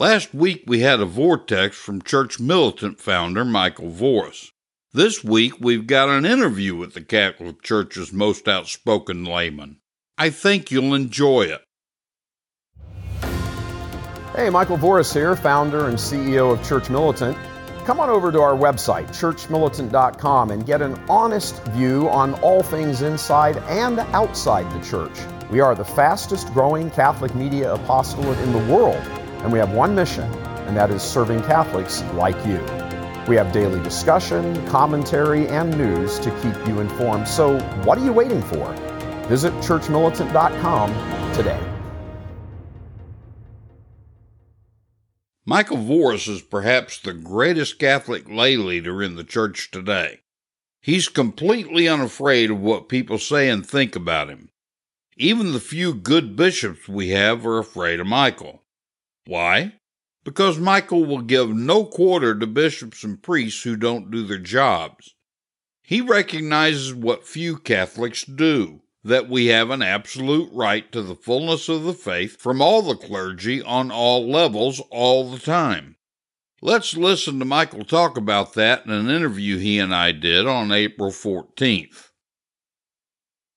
Last week we had a vortex from Church Militant founder Michael Voris. This week we've got an interview with the Catholic Church's most outspoken layman. I think you'll enjoy it. Hey, Michael Voris here, founder and CEO of Church Militant. Come on over to our website, churchmilitant.com, and get an honest view on all things inside and outside the church. We are the fastest growing Catholic media apostolate in the world and we have one mission, and that is serving Catholics like you. We have daily discussion, commentary, and news to keep you informed. So, what are you waiting for? Visit churchmilitant.com today. Michael Voris is perhaps the greatest Catholic lay leader in the church today. He's completely unafraid of what people say and think about him. Even the few good bishops we have are afraid of Michael. Why? Because Michael will give no quarter to bishops and priests who don't do their jobs. He recognizes what few Catholics do that we have an absolute right to the fullness of the faith from all the clergy on all levels all the time. Let's listen to Michael talk about that in an interview he and I did on April 14th.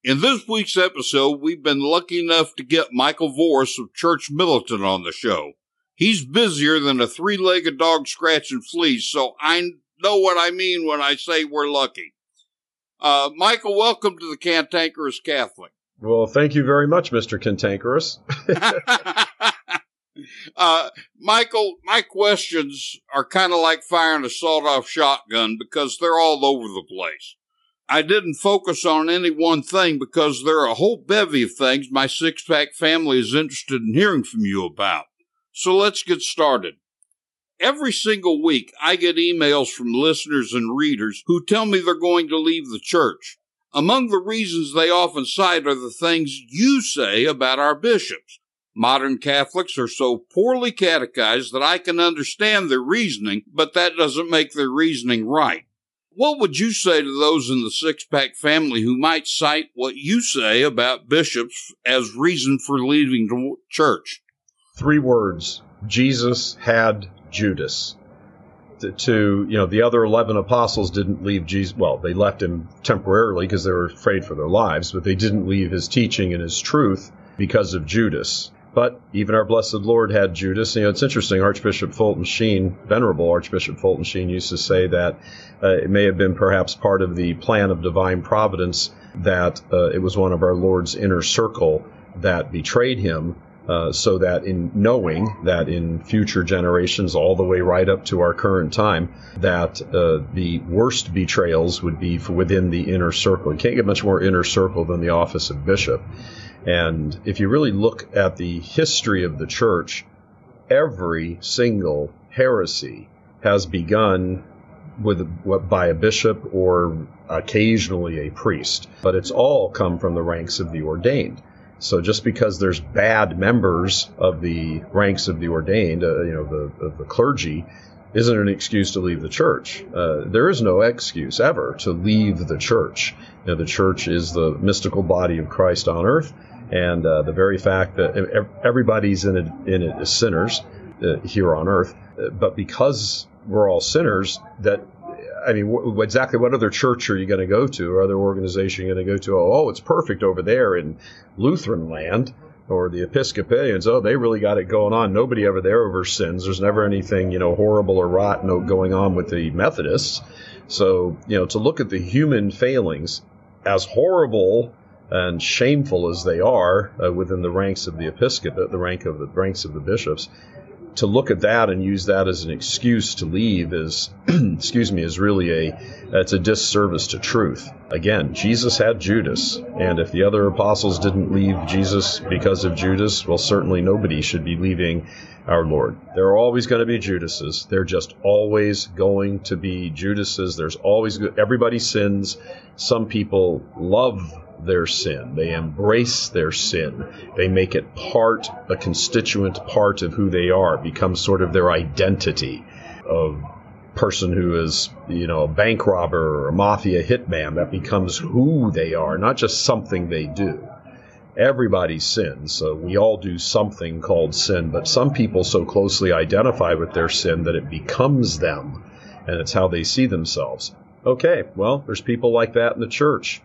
In this week's episode, we've been lucky enough to get Michael Voris of Church Militant on the show. He's busier than a three legged dog scratching fleas, so I know what I mean when I say we're lucky. Uh, Michael, welcome to the Cantankerous Catholic. Well, thank you very much, Mr. Cantankerous. uh, Michael, my questions are kind of like firing a sawed off shotgun because they're all over the place. I didn't focus on any one thing because there are a whole bevy of things my six pack family is interested in hearing from you about. So let's get started. Every single week, I get emails from listeners and readers who tell me they're going to leave the church. Among the reasons they often cite are the things you say about our bishops. Modern Catholics are so poorly catechized that I can understand their reasoning, but that doesn't make their reasoning right. What would you say to those in the six pack family who might cite what you say about bishops as reason for leaving the church? three words Jesus had Judas. To, to, you know, the other 11 apostles didn't leave Jesus. Well, they left him temporarily because they were afraid for their lives, but they didn't leave his teaching and his truth because of Judas. But even our blessed Lord had Judas. You know, it's interesting. Archbishop Fulton Sheen, Venerable Archbishop Fulton Sheen, used to say that uh, it may have been perhaps part of the plan of divine providence that uh, it was one of our Lord's inner circle that betrayed him uh, so that in knowing that in future generations, all the way right up to our current time, that uh, the worst betrayals would be within the inner circle. You can't get much more inner circle than the office of bishop. And if you really look at the history of the church, every single heresy has begun with by a bishop or occasionally a priest, but it's all come from the ranks of the ordained. So just because there's bad members of the ranks of the ordained, uh, you know, the, of the clergy, isn't an excuse to leave the church. Uh, there is no excuse ever to leave the church. You know, the church is the mystical body of Christ on earth, and uh, the very fact that everybody's in it, in sinners uh, here on earth, uh, but because we're all sinners, that I mean, exactly what other church are you going to go to, or other organization are you going to go to? Oh, oh, it's perfect over there in Lutheran land, or the Episcopalians. Oh, they really got it going on. Nobody ever there over sins. There's never anything, you know, horrible or rotten going on with the Methodists. So, you know, to look at the human failings, as horrible and shameful as they are uh, within the ranks of the episcopate, the rank of the ranks of the bishops, to look at that and use that as an excuse to leave is, excuse me, is really a it's a disservice to truth. Again, Jesus had Judas, and if the other apostles didn't leave Jesus because of Judas, well, certainly nobody should be leaving our Lord. There are always going to be Judases. They're just always going to be Judases. There's always everybody sins. Some people love their sin. They embrace their sin. They make it part, a constituent part of who they are, becomes sort of their identity. A person who is, you know, a bank robber or a mafia hitman, that becomes who they are, not just something they do. Everybody sins, so we all do something called sin, but some people so closely identify with their sin that it becomes them, and it's how they see themselves. Okay, well, there's people like that in the church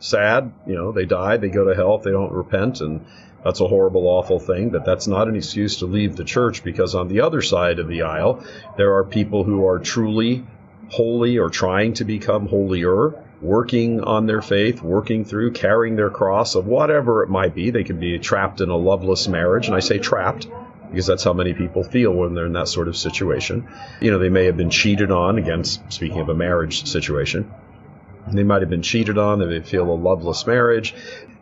sad. You know, they die, they go to hell if they don't repent, and that's a horrible, awful thing. But that's not an excuse to leave the church because on the other side of the aisle, there are people who are truly holy or trying to become holier, working on their faith, working through, carrying their cross of whatever it might be. They can be trapped in a loveless marriage, and I say trapped because that's how many people feel when they're in that sort of situation. You know, they may have been cheated on, again, speaking of a marriage situation. They might have been cheated on. They may feel a loveless marriage.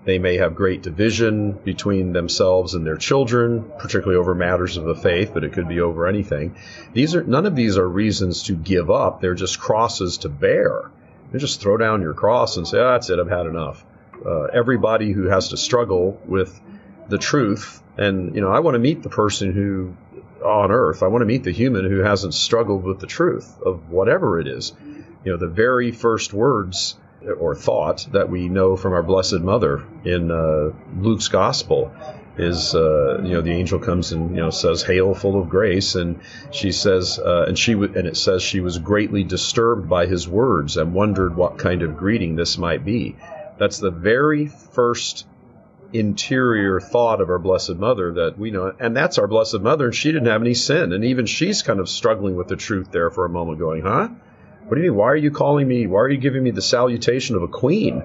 They may have great division between themselves and their children, particularly over matters of the faith, but it could be over anything. These are none of these are reasons to give up. They're just crosses to bear. You just throw down your cross and say, oh, "That's it. I've had enough." Uh, everybody who has to struggle with the truth, and you know, I want to meet the person who on earth. I want to meet the human who hasn't struggled with the truth of whatever it is you know, the very first words or thought that we know from our Blessed Mother in uh, Luke's Gospel is uh, you know the angel comes and you know says hail full of grace and she says uh, and she w- and it says she was greatly disturbed by his words and wondered what kind of greeting this might be. That's the very first interior thought of our blessed mother that we know and that's our blessed mother and she didn't have any sin and even she's kind of struggling with the truth there for a moment going huh what do you mean? Why are you calling me? Why are you giving me the salutation of a queen?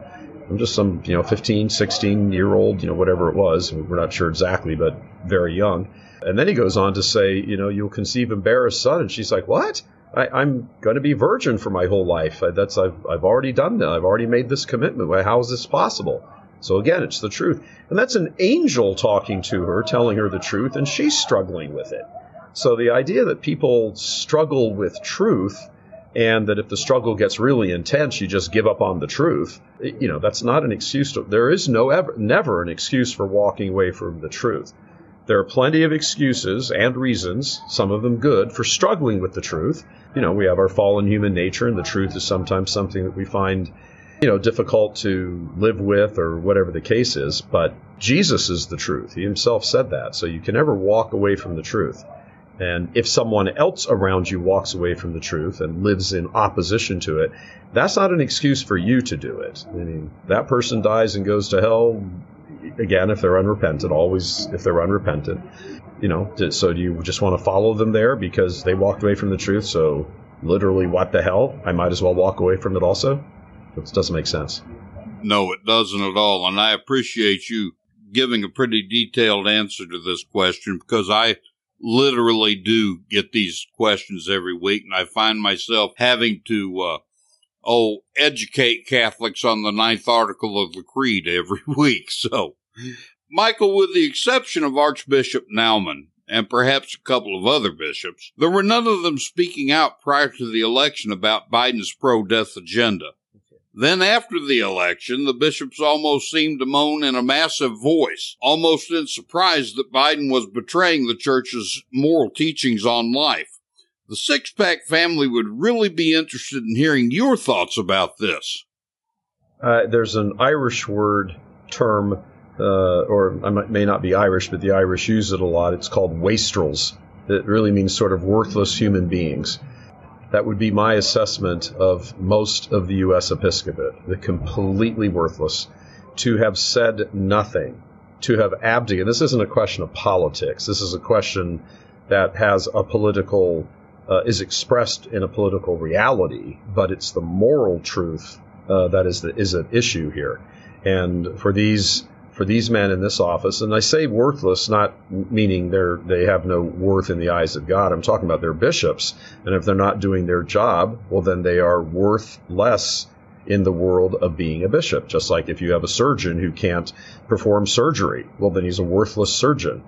I'm just some, you know, 15, 16 year old, you know, whatever it was. We're not sure exactly, but very young. And then he goes on to say, you know, you'll conceive and bear a son. And she's like, what? I, am going to be virgin for my whole life. That's I've, I've already done that. I've already made this commitment. How is this possible? So again, it's the truth. And that's an angel talking to her, telling her the truth, and she's struggling with it. So the idea that people struggle with truth and that if the struggle gets really intense, you just give up on the truth. You know, that's not an excuse. To, there is no ever, never an excuse for walking away from the truth. There are plenty of excuses and reasons, some of them good, for struggling with the truth. You know, we have our fallen human nature, and the truth is sometimes something that we find, you know, difficult to live with or whatever the case is. But Jesus is the truth. He himself said that. So you can never walk away from the truth. And if someone else around you walks away from the truth and lives in opposition to it, that's not an excuse for you to do it. I mean, that person dies and goes to hell again if they're unrepentant, always if they're unrepentant. You know, so do you just want to follow them there because they walked away from the truth? So literally, what the hell? I might as well walk away from it also? It doesn't make sense. No, it doesn't at all. And I appreciate you giving a pretty detailed answer to this question because I literally do get these questions every week, and I find myself having to, uh, oh, educate Catholics on the ninth article of the Creed every week. So, Michael, with the exception of Archbishop Naumann, and perhaps a couple of other bishops, there were none of them speaking out prior to the election about Biden's pro death agenda. Then after the election, the bishops almost seemed to moan in a massive voice, almost in surprise that Biden was betraying the church's moral teachings on life. The Six Pack family would really be interested in hearing your thoughts about this. Uh, there's an Irish word term, uh, or I may not be Irish, but the Irish use it a lot. It's called wastrels. It really means sort of worthless human beings. That would be my assessment of most of the U.S. episcopate. They're completely worthless. To have said nothing, to have abdicated. This isn't a question of politics. This is a question that has a political, uh, is expressed in a political reality, but it's the moral truth uh, that is the, is an issue here. And for these for these men in this office, and I say worthless, not meaning they're they have no worth in the eyes of God. I'm talking about their bishops, and if they're not doing their job, well, then they are worth less in the world of being a bishop. Just like if you have a surgeon who can't perform surgery, well, then he's a worthless surgeon.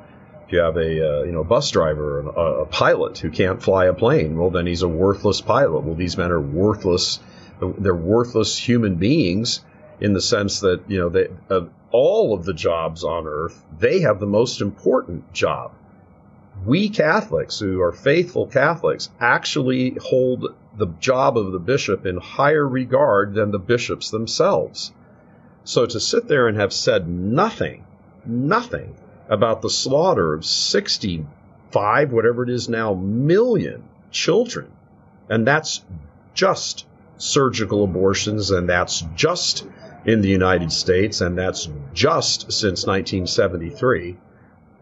If you have a uh, you know bus driver, a, a pilot who can't fly a plane, well, then he's a worthless pilot. Well, these men are worthless. They're worthless human beings in the sense that you know they of all of the jobs on earth, they have the most important job. We Catholics who are faithful Catholics actually hold the job of the bishop in higher regard than the bishops themselves. So to sit there and have said nothing, nothing about the slaughter of 65, whatever it is now, million children, and that's just surgical abortions, and that's just in the United States, and that's just since 1973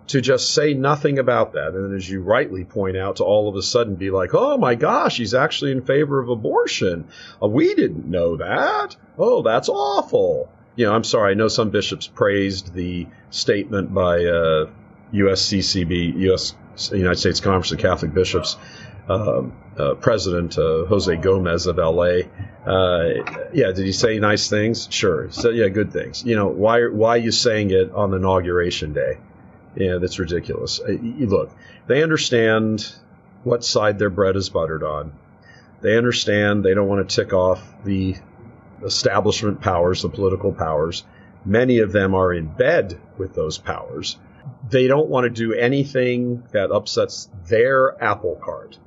to just say nothing about that. And as you rightly point out, to all of a sudden be like, oh my gosh, he's actually in favor of abortion. Uh, we didn't know that. Oh, that's awful. You know, I'm sorry. I know some bishops praised the statement by uh, USCCB, US United States Conference of Catholic Bishops, uh, uh, President uh, Jose Gomez of LA. Uh, yeah, did he say nice things? Sure. So yeah, good things. You know, why why are you saying it on inauguration day? Yeah, that's ridiculous. Uh, look, they understand what side their bread is buttered on. They understand they don't want to tick off the establishment powers, the political powers. Many of them are in bed with those powers. They don't want to do anything that upsets their apple cart.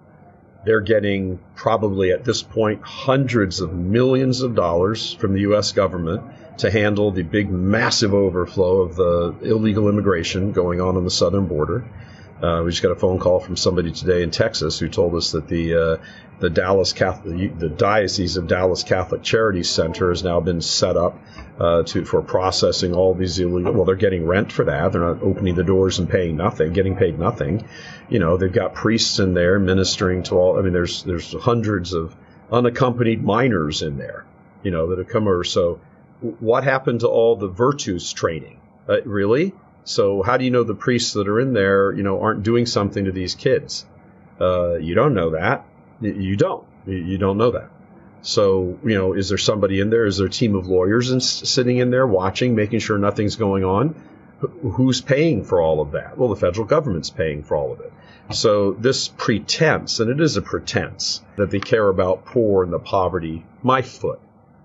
They're getting probably at this point hundreds of millions of dollars from the U.S. government to handle the big, massive overflow of the illegal immigration going on on the southern border. Uh, we just got a phone call from somebody today in Texas who told us that the uh, the Dallas Catholic, the Diocese of Dallas Catholic Charities Center has now been set up uh, to for processing all these illegal. Well, they're getting rent for that. They're not opening the doors and paying nothing, getting paid nothing. You know, they've got priests in there ministering to all. I mean, there's there's hundreds of unaccompanied minors in there. You know, that have come over. So what happened to all the virtues training? Uh, really? So how do you know the priests that are in there, you know, aren't doing something to these kids? Uh, you don't know that. You don't. You don't know that. So, you know, is there somebody in there? Is there a team of lawyers in, sitting in there watching, making sure nothing's going on? Who's paying for all of that? Well, the federal government's paying for all of it. So this pretense, and it is a pretense, that they care about poor and the poverty, my foot.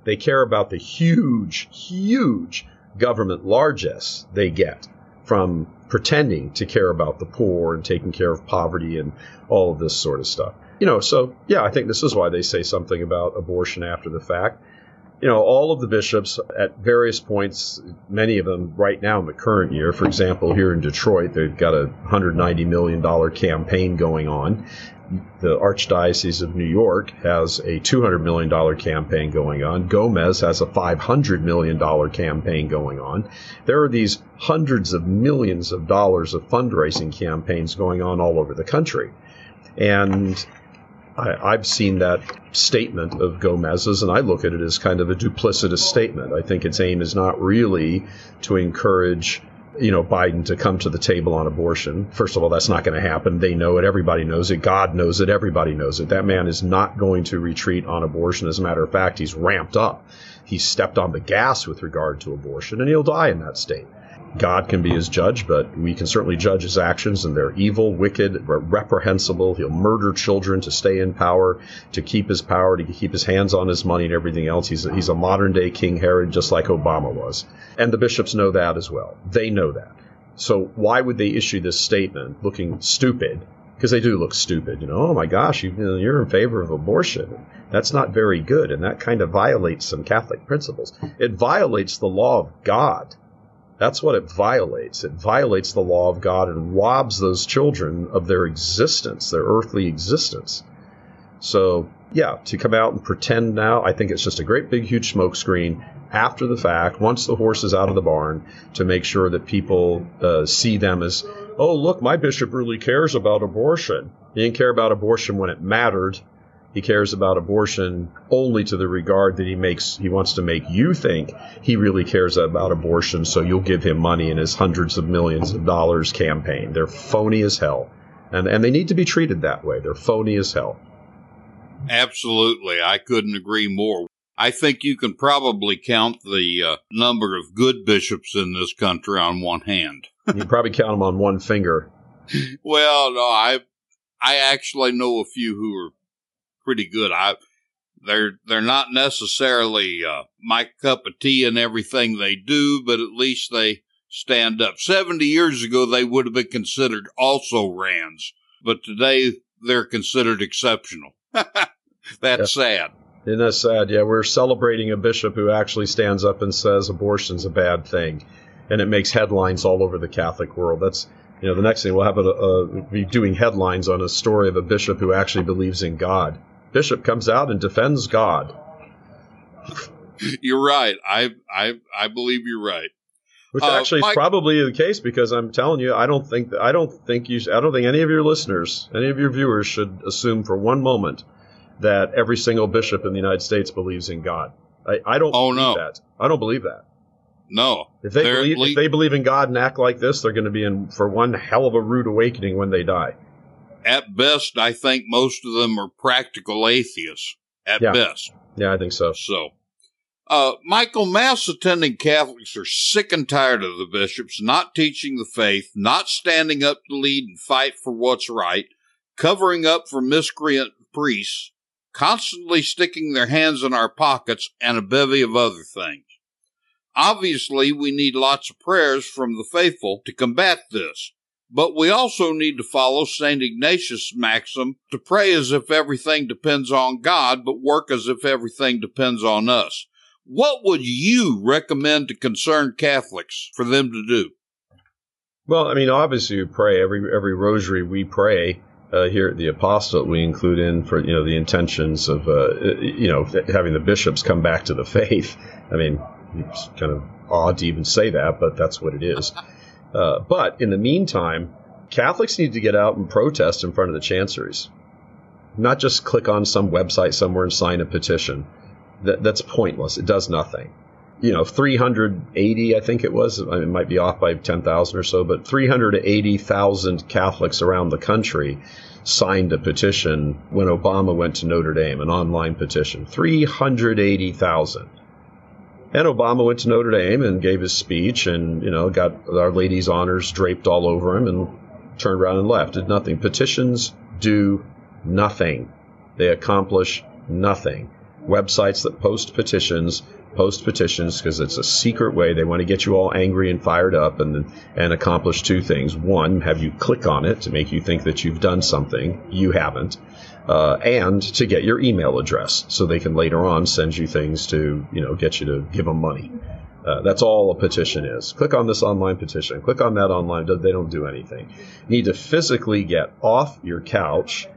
They care about the huge, huge government largesse they get from pretending to care about the poor and taking care of poverty and all of this sort of stuff. You know, so yeah, I think this is why they say something about abortion after the fact. You know, all of the bishops at various points, many of them right now in the current year, for example, here in Detroit, they've got a $190 million campaign going on the Archdiocese of New York has a $200 million campaign going on. Gomez has a $500 million campaign going on. There are these hundreds of millions of dollars of fundraising campaigns going on all over the country. And I, have seen that statement of Gomez's, and I look at it as kind of a duplicitous statement. I think its aim is not really to encourage you know, Biden to come to the table on abortion. First of all, that's not going to happen. They know it. Everybody knows it. God knows it. Everybody knows it. That man is not going to retreat on abortion. As a matter of fact, he's ramped up. He's stepped on the gas with regard to abortion, and he'll die in that state. God can be his judge, but we can certainly judge his actions, and they're evil, wicked, reprehensible. He'll murder children to stay in power, to keep his power, to keep his hands on his money and everything else. He's a, he's a modern day King Herod, just like Obama was. And the bishops know that as well. They know that. So why would they issue this statement looking stupid? Because they do look stupid. You know, oh my gosh, you, you're in favor of abortion. That's not very good, and that kind of violates some Catholic principles. It violates the law of God that's what it violates. It violates the law of God and robs those children of their existence, their earthly existence. So, yeah, to come out and pretend now, I think it's just a great big huge smokescreen after the fact, once the horse is out of the barn, to make sure that people uh, see them as, oh, look, my bishop really cares about abortion. He didn't care about abortion when it mattered. He cares about abortion only to the regard that he makes he wants to make you think he really cares about abortion, so you'll give him money in his hundreds of millions of dollars campaign. They're phony as hell. And and they need to be treated that way. They're phony as hell. Absolutely. I couldn't agree more. I think you can probably count the uh, number of good bishops in this country on one hand. you can probably count them on one finger. Well, no, I I actually know a few who are pretty good. I they're they're not necessarily uh, my cup of tea in everything they do, but at least they stand up. Seventy years ago, they would have been considered also Rands, but today they're considered exceptional. That's yeah. sad. Isn't that sad? Yeah, we're celebrating a bishop who actually stands up and says abortion's a bad thing, and it makes headlines all over the Catholic world. That's you know the next thing we'll have a, a, be doing headlines on a story of a bishop who actually believes in God. Bishop comes out and defends God. You're right. I I I believe you're right. Which uh, actually is probably the case because I'm telling you, I don't think I don't think you I don't think any of your listeners, any of your viewers should assume for one moment that every single bishop in the United States believes in God. I, I don't oh, no. that. I don't believe that. No. If they believe, le- if they believe in God and act like this, they're going to be in for one hell of a rude awakening when they die. At best, I think most of them are practical atheists. At yeah. best. Yeah, I think so. So, uh, Michael, Mass attending Catholics are sick and tired of the bishops not teaching the faith, not standing up to lead and fight for what's right, covering up for miscreant priests, constantly sticking their hands in our pockets, and a bevy of other things. Obviously, we need lots of prayers from the faithful to combat this, but we also need to follow St. Ignatius' maxim to pray as if everything depends on God, but work as if everything depends on us. What would you recommend to concerned Catholics for them to do? Well, I mean, obviously, we pray every every rosary we pray uh, here at the apostolate we include in for you know the intentions of uh, you know having the bishops come back to the faith. I mean, it's kind of odd to even say that, but that's what it is. Uh, but in the meantime, Catholics need to get out and protest in front of the chanceries, not just click on some website somewhere and sign a petition. That, that's pointless. It does nothing you know, 380, I think it was. I mean, it might be off by 10,000 or so, but 380,000 Catholics around the country signed a petition when Obama went to Notre Dame, an online petition. 380,000. And Obama went to Notre Dame and gave his speech and, you know, got Our Lady's honors draped all over him and turned around and left. Did nothing. Petitions do nothing. They accomplish nothing. Websites that post petitions post petitions because it's a secret way. They want to get you all angry and fired up and and accomplish two things. One, have you click on it to make you think that you've done something you haven't, uh, and to get your email address so they can later on send you things to you know get you to give them money. Uh, that's all a petition is. Click on this online petition. Click on that online. They don't do anything. You need to physically get off your couch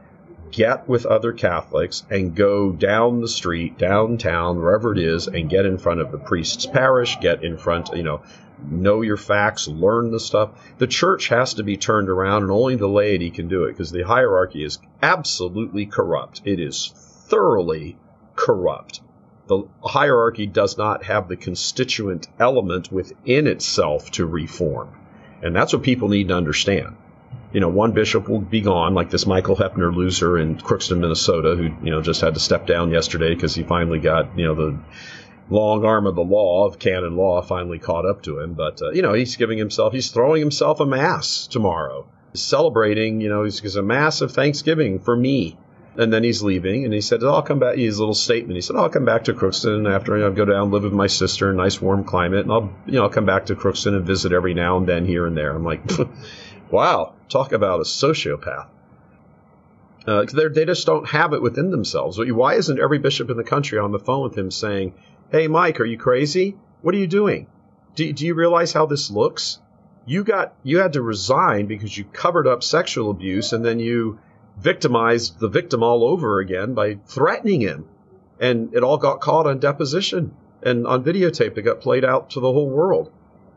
get with other Catholics and go down the street, downtown, wherever it is, and get in front of the priest's parish, get in front, you know, know your facts, learn the stuff. The church has to be turned around, and only the laity can do it because the hierarchy is absolutely corrupt. It is thoroughly corrupt. The hierarchy does not have the constituent element within itself to reform. And that's what people need to understand you know, one bishop will be gone, like this Michael Hoeppner loser in Crookston, Minnesota, who, you know, just had to step down yesterday because he finally got, you know, the long arm of the law, of canon law, finally caught up to him. But, uh, you know, he's giving himself, he's throwing himself a mass tomorrow. Celebrating, you know, he's, a mass of Thanksgiving for me. And then he's leaving, and he said, "I'll come back." His little statement. He said, "I'll come back to Crookston after I go down, live with my sister nice warm climate, and I'll, you know, I'll come back to Crookston and visit every now and then here and there." I'm like, Wow, talk about a sociopath. Uh, they just don't have it within themselves. Why isn't every bishop in the country on the phone with him saying, "Hey, Mike, are you crazy? What are you doing? Do, do you realize how this looks? You got you had to resign because you covered up sexual abuse, and then you victimized the victim all over again by threatening him, and it all got caught on deposition and on videotape. It got played out to the whole world."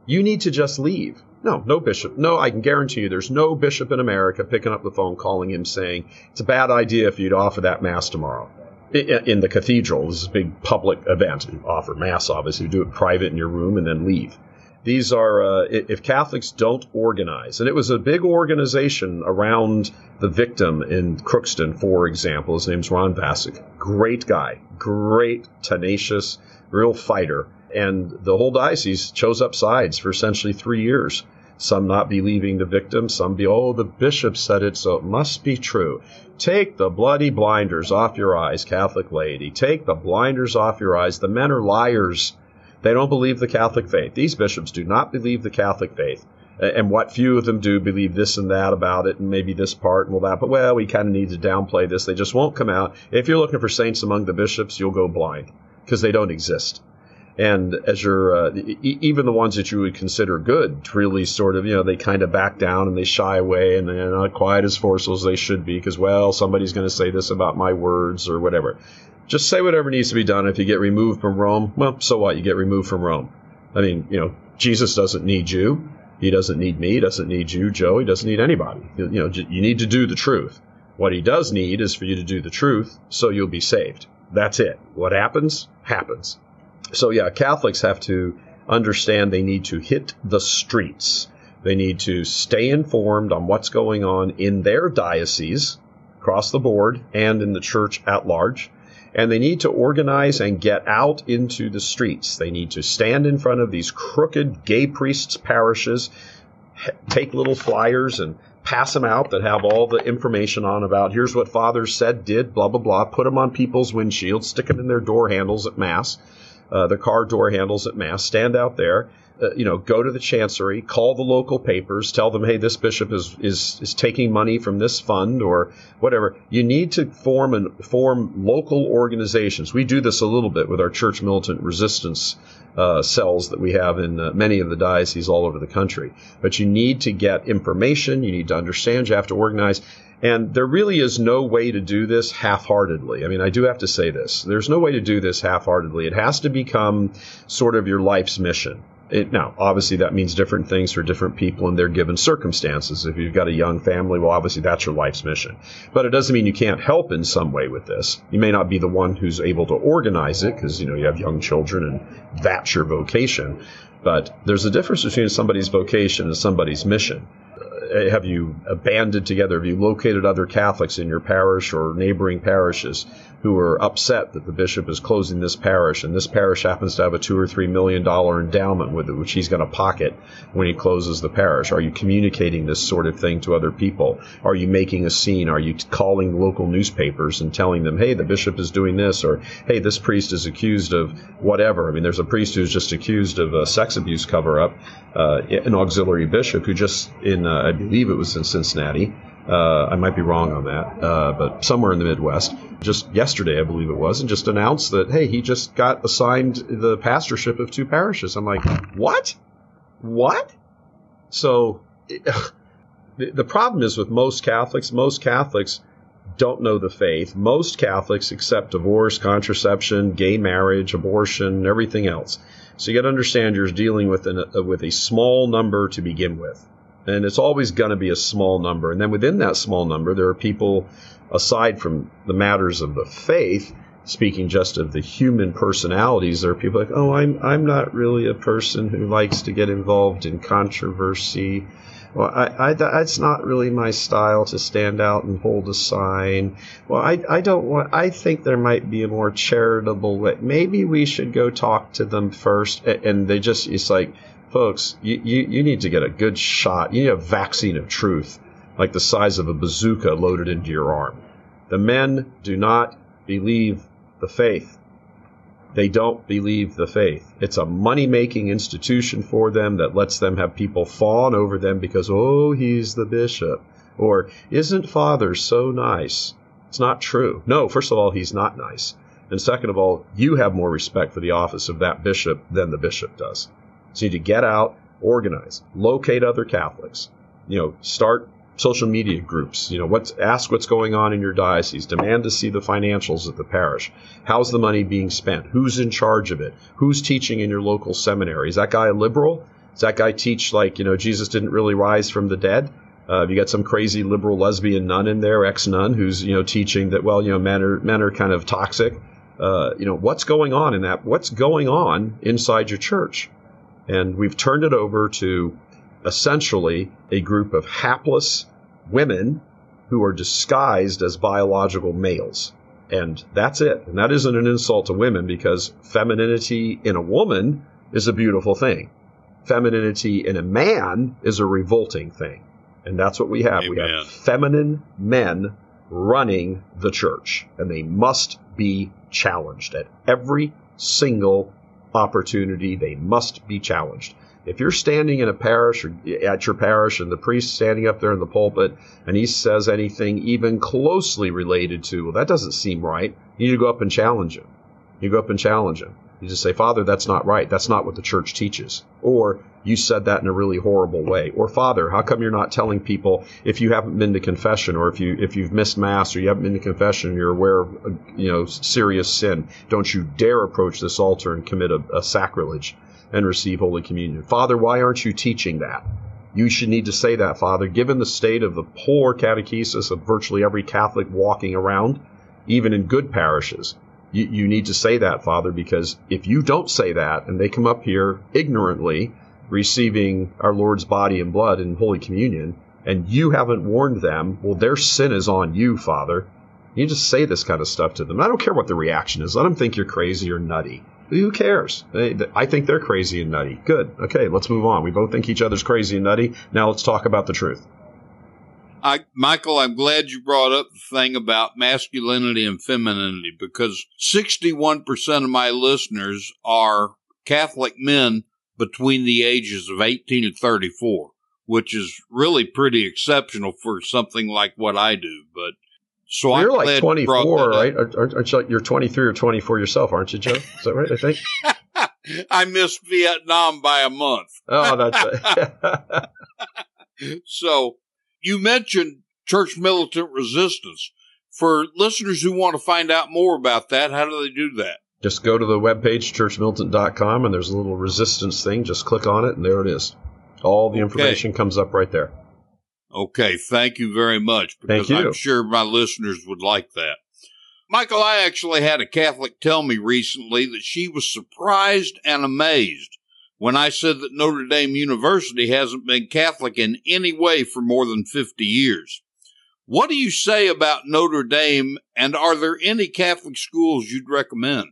You need to just leave. No, no bishop. No, I can guarantee you there's no bishop in America picking up the phone calling him saying, it's a bad idea if you'd offer that mass tomorrow. In the cathedral, this is a big public event. You offer mass, obviously, you do it private in your room and then leave. These are, uh, if Catholics don't organize, and it was a big organization around the victim in Crookston, for example. His name's Ron Vasek. Great guy, great, tenacious, real fighter. And the whole diocese chose up sides for essentially three years. Some not believing the victim, some be, oh, the bishop said it, so it must be true. Take the bloody blinders off your eyes, Catholic laity. Take the blinders off your eyes. The men are liars. They don't believe the Catholic faith. These bishops do not believe the Catholic faith. And what few of them do believe this and that about it, and maybe this part and all that. But well, we kind of need to downplay this. They just won't come out. If you're looking for saints among the bishops, you'll go blind because they don't exist. And uh, even the ones that you would consider good, really sort of, you know, they kind of back down and they shy away and they're not quite as forceful as they should be because, well, somebody's going to say this about my words or whatever. Just say whatever needs to be done. If you get removed from Rome, well, so what? You get removed from Rome. I mean, you know, Jesus doesn't need you. He doesn't need me. He doesn't need you, Joe. He doesn't need anybody. You know, you need to do the truth. What he does need is for you to do the truth so you'll be saved. That's it. What happens, happens. So, yeah, Catholics have to understand they need to hit the streets. They need to stay informed on what's going on in their diocese across the board and in the church at large and they need to organize and get out into the streets. They need to stand in front of these crooked gay priests' parishes, take little flyers and pass them out that have all the information on about here's what fathers said, did, blah, blah, blah, put them on people's windshields, stick them in their door handles at Mass, uh, their car door handles at Mass, stand out there uh, you know, go to the chancery, call the local papers, tell them, hey, this bishop is is is taking money from this fund or whatever. You need to form and form local organizations. We do this a little bit with our church militant resistance uh, cells that we have in uh, many of the dioceses all over the country. But you need to get information. You need to understand. You have to organize. And there really is no way to do this half heartedly. I mean, I do have to say this. There's no way to do this half heartedly. It has to become sort of your life's mission. It, now, obviously, that means different things for different people in their given circumstances. If you've got a young family, well, obviously, that's your life's mission. But it doesn't mean you can't help in some way with this. You may not be the one who's able to organize it because, you know, you have young children and that's your vocation. But there's a difference between somebody's vocation and somebody's mission. Uh, have you banded together? Have you located other Catholics in your parish or neighboring parishes who are upset that the bishop is closing this parish and this parish happens to have a two or three million dollar endowment with it, which he's going to pocket when he closes the parish? Are you communicating this sort of thing to other people? Are you making a scene? Are you calling local newspapers and telling them, hey, the bishop is doing this, or hey, this priest is accused of whatever? I mean, there's a priest who's just accused of a sex abuse cover up, uh, an auxiliary bishop who just in, uh, I believe it was in Cincinnati, uh, I might be wrong on that, uh, but somewhere in the Midwest, just yesterday, I believe it was, and just announced that, hey, he just got assigned the pastorship of two parishes. I'm like, what? What? So the problem is with most Catholics, most Catholics don't know the faith. Most Catholics accept divorce, contraception, gay marriage, abortion, everything else. So you got to understand you're dealing with an, uh, with a small number to begin with and it's always going to be a small number. And then within that small number, there are people, aside from the matters of the faith, speaking just of the human personalities, there are people like, oh, I'm I'm not really a person who likes to get involved in controversy. Well, I, I, that's not really my style to stand out and hold a sign. Well, I, I don't want, I think there might be a more charitable way. Maybe we should go talk to them first. And they just, it's like, folks, you, you, you need to get a good shot. You need a vaccine of truth, like the size of a bazooka loaded into your arm. The men do not believe the faith. They don't believe the faith. It's a money making institution for them that lets them have people fawn over them because, oh, he's the bishop. Or, isn't father so nice? It's not true. No, first of all, he's not nice. And second of all, you have more respect for the office of that bishop than the bishop does. So you need to get out, organize, locate other Catholics, you know, start social media groups. You know, what's ask what's going on in your diocese. Demand to see the financials of the parish. How's the money being spent? Who's in charge of it? Who's teaching in your local seminary? Is that guy a liberal? Does that guy teach like you know Jesus didn't really rise from the dead? Uh, you got some crazy liberal lesbian nun in there, ex nun, who's you know teaching that well, you know, men are men are kind of toxic. Uh, you know, what's going on in that? What's going on inside your church? And we've turned it over to essentially a group of hapless women who are disguised as biological males. And that's it. And that isn't an insult to women because femininity in a woman is a beautiful thing. Femininity in a man is a revolting thing. And that's what we have. Amen. We have feminine men running the church, and they must be challenged at every single opportunity. They must be challenged. If you're standing in a parish or at your parish and the priest standing up there in the pulpit and he says anything even closely related to, well, that doesn't seem right, you need to go up and challenge him. You go up and challenge him. You just say, Father, that's not right. That's not what the church teaches. Or you said that in a really horrible way. Or Father, how come you're not telling people if you haven't been to confession or if you if you've missed mass or you haven't been to confession, you're aware of uh, you know serious sin. Don't you dare approach this altar and commit a, a sacrilege and receive Holy Communion. Father, why aren't you teaching that? You should need to say that, Father, given the state of the poor catechesis of virtually every Catholic walking around, even in good parishes you, you need to say that, Father, because if you don't say that and they come up here ignorantly receiving our Lord's body and blood in Holy Communion, and you haven't warned them, well, their sin is on you, Father. You just say this kind of stuff to them. I don't care what the reaction is. Let them think you're crazy or nutty. Who cares? I think they're crazy and nutty. Good. Okay, let's move on. We both think each other's crazy and nutty. Now let's talk about the truth. I, Michael, I'm glad you brought up the thing about masculinity and femininity because 61% of my listeners are Catholic men between the ages of 18 and 34, which is really pretty exceptional for something like what I do. But so well, you're I'm like 24, right? Aren't you, you're 23 or 24 yourself, aren't you, Joe? Is that right? I think. I missed Vietnam by a month. Oh, that's right. so you mentioned church militant resistance. For listeners who want to find out more about that, how do they do that? Just go to the webpage, churchmilitant.com, and there's a little resistance thing. Just click on it, and there it is. All the information okay. comes up right there. Okay, thank you very much. Because I'm sure my listeners would like that. Michael, I actually had a Catholic tell me recently that she was surprised and amazed when I said that Notre Dame University hasn't been Catholic in any way for more than 50 years. What do you say about Notre Dame, and are there any Catholic schools you'd recommend?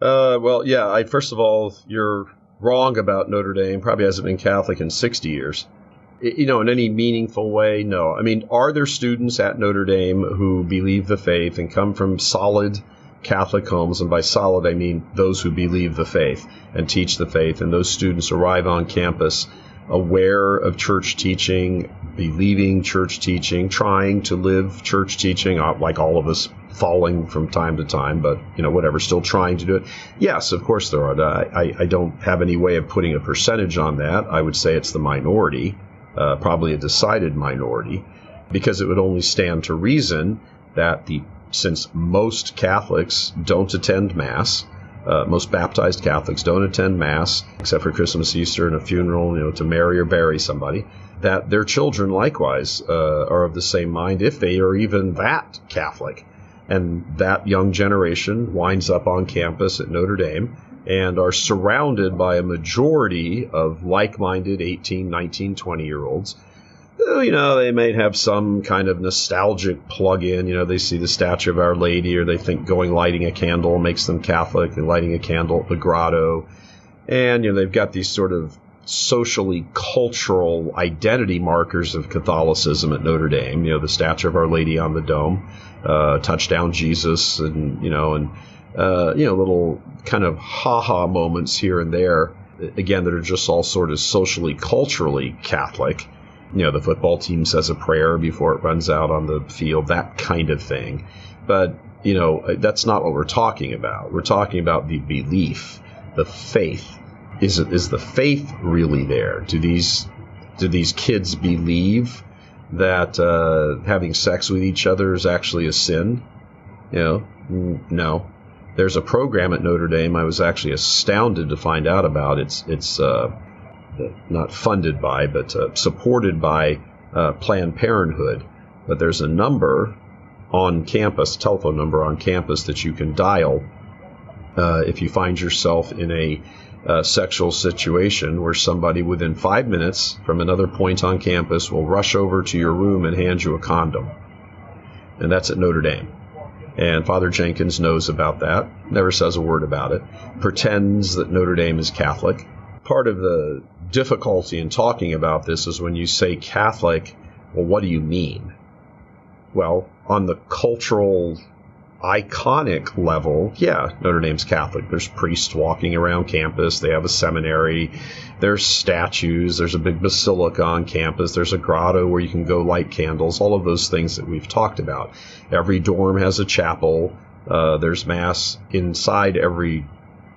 Uh, well, yeah. I first of all, you're wrong about Notre Dame. Probably hasn't been Catholic in 60 years. You know, in any meaningful way, no. I mean, are there students at Notre Dame who believe the faith and come from solid Catholic homes, and by solid I mean those who believe the faith and teach the faith, and those students arrive on campus aware of church teaching, believing church teaching, trying to live church teaching, uh, like all of us falling from time to time, but you know, whatever, still trying to do it. Yes, of course there are. I, I don't have any way of putting a percentage on that. I would say it's the minority, uh, probably a decided minority, because it would only stand to reason that the since most Catholics don't attend Mass, uh, most baptized Catholics don't attend Mass except for Christmas, Easter, and a funeral, you know, to marry or bury somebody. That their children likewise uh, are of the same mind, if they are even that Catholic. And that young generation winds up on campus at Notre Dame and are surrounded by a majority of like minded 18, 19, 20 year olds you know, they might have some kind of nostalgic plug in. You know, they see the statue of Our Lady, or they think going lighting a candle makes them Catholic, and lighting a candle at the grotto. And, you know, they've got these sort of socially cultural identity markers of Catholicism at Notre Dame. You know, the statue of Our Lady on the dome, uh, touchdown Jesus, and, you know, and, uh, you know, little kind of ha ha moments here and there, again, that are just all sort of socially, culturally Catholic you know, the football team says a prayer before it runs out on the field, that kind of thing. But, you know, that's not what we're talking about. We're talking about the belief, the faith. Is is the faith really there? Do these do these kids believe that uh, having sex with each other is actually a sin? You know, no. There's a program at Notre Dame I was actually astounded to find out about. It's it's uh, not funded by, but uh, supported by uh, Planned Parenthood. But there's a number on campus, telephone number on campus that you can dial uh, if you find yourself in a uh, sexual situation where somebody within five minutes from another point on campus will rush over to your room and hand you a condom. And that's at Notre Dame. And Father Jenkins knows about that, never says a word about it, pretends that Notre Dame is Catholic. Part of the difficulty in talking about this is when you say Catholic, well, what do you mean? Well, on the cultural iconic level, yeah, Notre Dame's Catholic. There's priests walking around campus. They have a seminary. There's statues. There's a big basilica on campus. There's a grotto where you can go light candles. All of those things that we've talked about. Every dorm has a chapel. Uh, there's mass inside every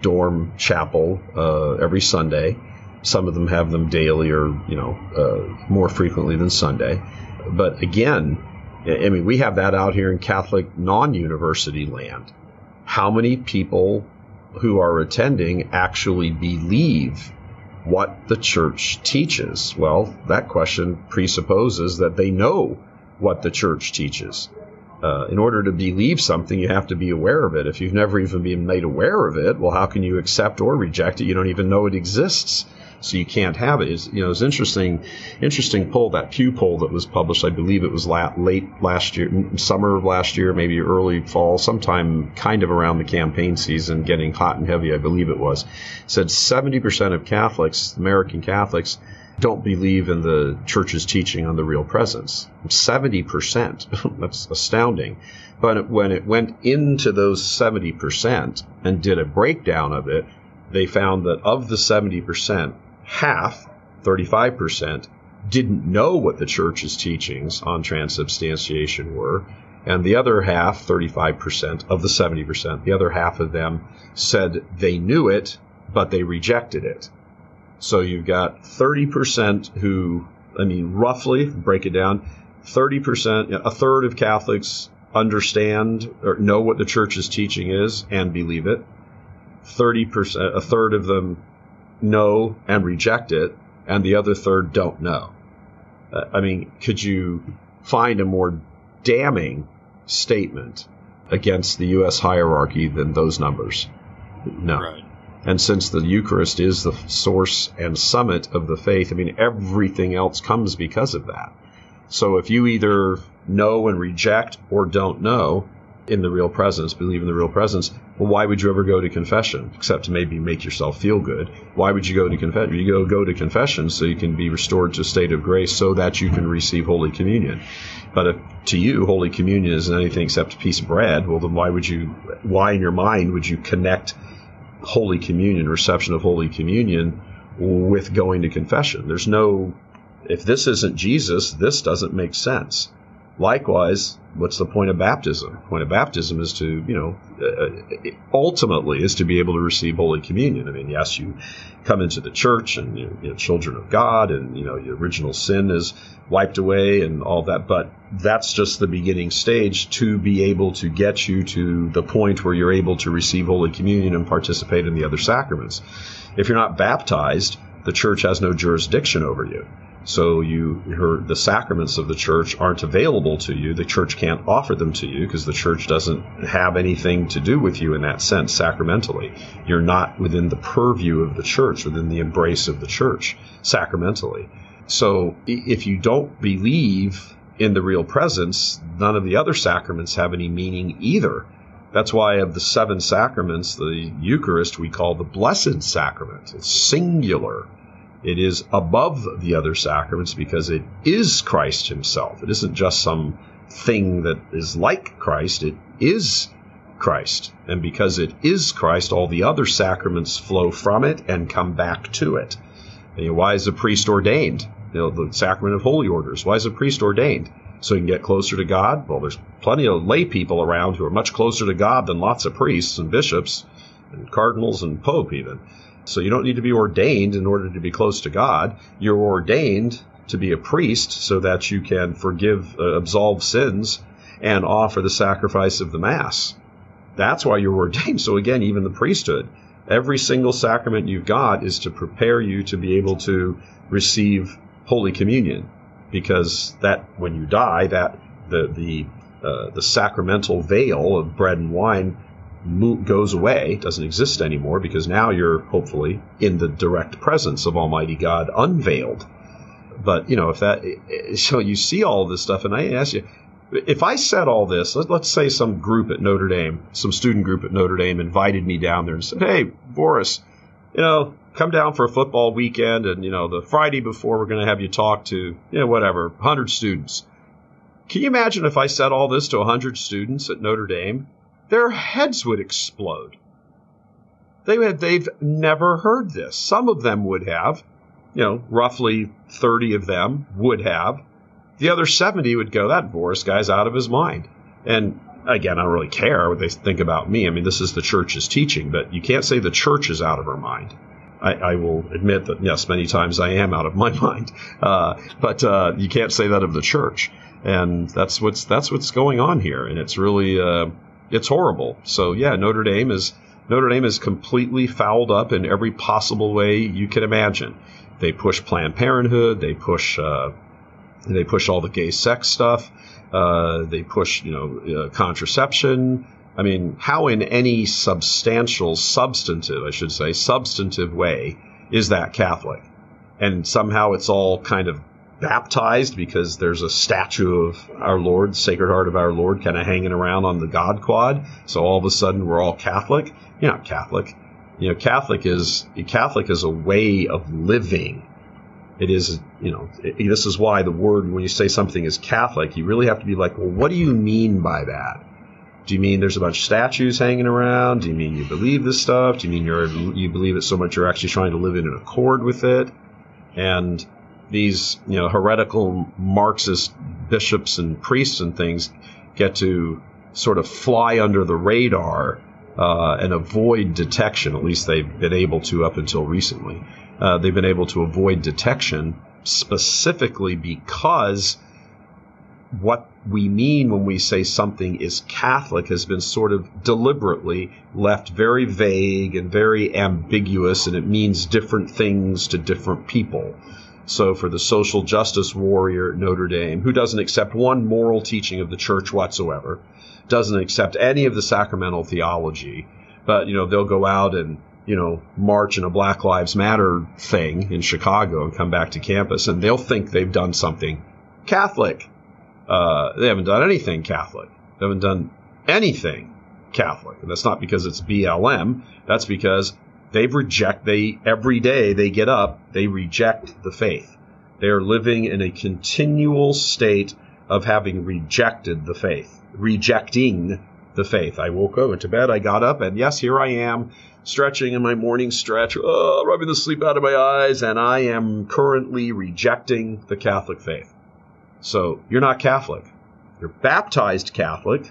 dorm chapel uh, every Sunday. Some of them have them daily or you know uh, more frequently than Sunday. But again, I mean, we have that out here in Catholic non university land. How many people who are attending actually believe what the church teaches? Well, that question presupposes that they know what the church teaches. Uh, in order to believe something, you have to be aware of it. If you've never even been made aware of it, well, how can you accept or reject it? You don't even know it exists so you can't have it. It's, you know, it's interesting, interesting poll that Pew poll that was published. I believe it was la- late last year, summer of last year, maybe early fall, sometime kind of around the campaign season, getting hot and heavy. I believe it was. said 70% of Catholics, American Catholics, don't believe in the church's teaching on the real presence. 70%. That's astounding. But when it went into those 70% and did a breakdown of it, they found that of the 70%, half, 35%, didn't know what the church's teachings on transubstantiation were. And the other half, 35% of the 70%, the other half of them said they knew it, but they rejected it. So you've got 30% who, I mean, roughly, break it down, 30%, a third of Catholics understand or know what the church's teaching is and believe it. 30%, a third of them know and reject it, and the other third don't know. Uh, I mean, could you find a more damning statement against the U.S. hierarchy than those numbers? No. Right. And since the Eucharist is the source and summit of the faith, I mean, everything else comes because of that. So if you either know and reject or don't know, in the real presence, believe in the real presence, well, why would you ever go to confession except to maybe make yourself feel good? Why would you go to confession? You go go to confession so you can be restored to a state of grace so that you can receive Holy Communion. But if to you Holy Communion isn't anything except a piece of bread, well, then why would you? Why in your mind would you connect Holy Communion, reception of Holy Communion, with going to confession? There's no. If this isn't Jesus, this doesn't make sense. Likewise, what's the point of baptism? The point of baptism is to, you know, uh, ultimately is to be able to receive Holy Communion. I mean, yes, you come into the church and you're, you know, children of God, and you know your original sin is wiped away and all that, but that's just the beginning stage to be able to get you to the point where you're able to receive Holy Communion and participate in the other sacraments. If you're not baptized, the church has no jurisdiction over you. So you her, the sacraments of the church aren't available to you. The church can't offer them to you because the church doesn't have anything to do with you in that sense sacramentally. You're not within the purview of the church, within the embrace of the church sacramentally. So if you don't believe in the real presence, none of the other sacraments have any meaning either. That's why of the seven sacraments, the Eucharist we call the Blessed Sacrament. It's singular it is above the other sacraments because it is Christ himself. It isn't just some thing that is like Christ, it is Christ. And because it is Christ, all the other sacraments flow from it and come back to it. Why is a priest ordained? You know, the sacrament of holy orders. Why is a priest ordained? So he can get closer to God? Well, there's plenty of lay people around who are much closer to God than lots of priests and bishops and cardinals and pope even. So you don't need to be ordained in order to be close to God. You're ordained to be a priest so that you can forgive, uh, absolve sins, and offer the sacrifice of the Mass. That's why you're ordained. So again, even the priesthood. Every single sacrament you've got is to prepare you to be able to receive Holy Communion, because that when you die, that the the uh, the sacramental veil of bread and wine goes away, doesn't exist anymore, because now you're hopefully in the direct presence of Almighty God, unveiled. But you know, if that so you see all this stuff, and I ask you, if I said all this, let, us say some group at Notre Dame, some student group at Notre Dame invited me down there and said, Hey, Voris, you know, come down for a football weekend and, you know, the Friday before we're going to have you talk to, you know, whatever, 100 students. Can you imagine if I said all this to 100 students at Notre Dame? Their heads would explode. They had, they've never heard this. Some of them would have, you know, roughly 30 of them would have the other 70 would go, that Voris guy's out of his mind. And again, I don't really care what they think about me. I mean, this is the church's teaching, but you can't say the church is out of her mind. I, I will admit that, yes, many times I am out of my mind, uh, but uh, you can't say that of the church. And that's what's that's what's going on here, and it's really uh, it's horrible. So yeah, Notre Dame is Notre Dame is completely fouled up in every possible way you can imagine. They push Planned Parenthood, they push uh, they push all the gay sex stuff. Uh, they push, you know, uh, contraception. I mean, how in any substantial, substantive, I should say, substantive way is that Catholic? And somehow it's all kind of baptized because there's a statue of our Lord, Sacred Heart of our Lord, kind of hanging around on the God quad. So all of a sudden we're all Catholic. You're not Catholic. You know, Catholic is Catholic is a way of living it is, you know, it, this is why the word, when you say something is Catholic, you really have to be like, well, what do you mean by that? Do you mean there's a bunch of statues hanging around? Do you mean you believe this stuff? Do you mean you're you believe it so much you're actually trying to live in accord with it? And these, you know, heretical Marxist bishops and priests and things get to sort of fly under the radar uh, and avoid detection. At least they've been able to up until recently uh, they've been able to avoid detection specifically because what we mean when we say something is Catholic has been sort of deliberately left very vague and very ambiguous, and it means different things to different people. So, for the social justice warrior at Notre Dame, who doesn't accept one moral teaching of the church whatsoever, doesn't accept any of the sacramental theology, but you know they'll go out and you know, march in a Black Lives Matter thing in Chicago and come back to campus, and they'll think they've done something Catholic. Uh, they haven't done anything Catholic. They haven't done anything Catholic. And that's not because it's BLM. That's because they've reject they every day they get up, they reject the faith. They are living in a continual state of having rejected the faith, rejecting the faith. I woke up, went to bed, I got up, and yes, here I am stretching in my morning stretch, oh, rubbing the sleep out of my eyes, and I am currently rejecting the Catholic faith. So you're not Catholic. You're baptized Catholic.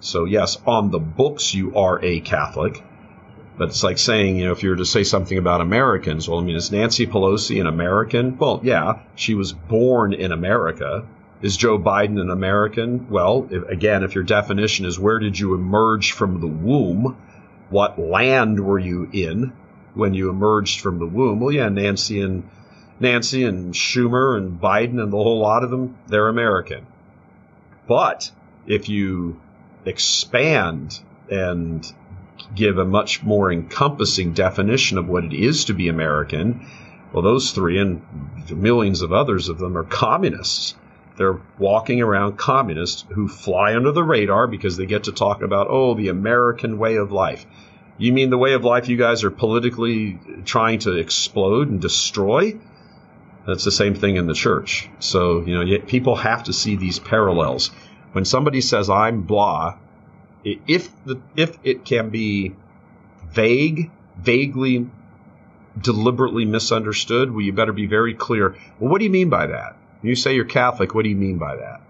So yes, on the books you are a Catholic. But it's like saying, you know, if you were to say something about Americans, well, I mean, is Nancy Pelosi an American? Well, yeah, she was born in America. Is Joe Biden an American? Well, if, again, if your definition is where did you emerge from the womb, what land were you in when you emerged from the womb? Well, yeah, Nancy and Nancy and Schumer and Biden and the whole lot of them, they're American. But if you expand and give a much more encompassing definition of what it is to be American, well, those three and millions of others of them are communists. They're walking around communists who fly under the radar because they get to talk about, oh, the American way of life. You mean the way of life you guys are politically trying to explode and destroy? That's the same thing in the church. So, you know, people have to see these parallels. When somebody says, I'm blah, if, the, if it can be vague, vaguely, deliberately misunderstood, well, you better be very clear. Well, what do you mean by that? You say you're Catholic. What do you mean by that?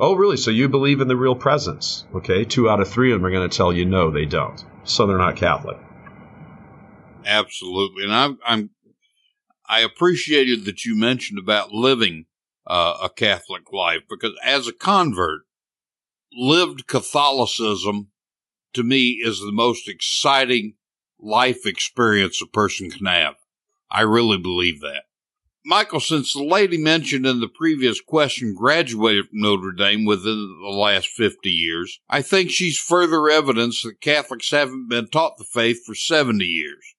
Oh, really? So you believe in the real presence? Okay. Two out of three of them are going to tell you no, they don't. So they're not Catholic. Absolutely. And I'm, I'm, I appreciated that you mentioned about living uh, a Catholic life because as a convert, lived Catholicism to me is the most exciting life experience a person can have. I really believe that. Michael, since the lady mentioned in the previous question graduated from Notre Dame within the last 50 years, I think she's further evidence that Catholics haven't been taught the faith for 70 years.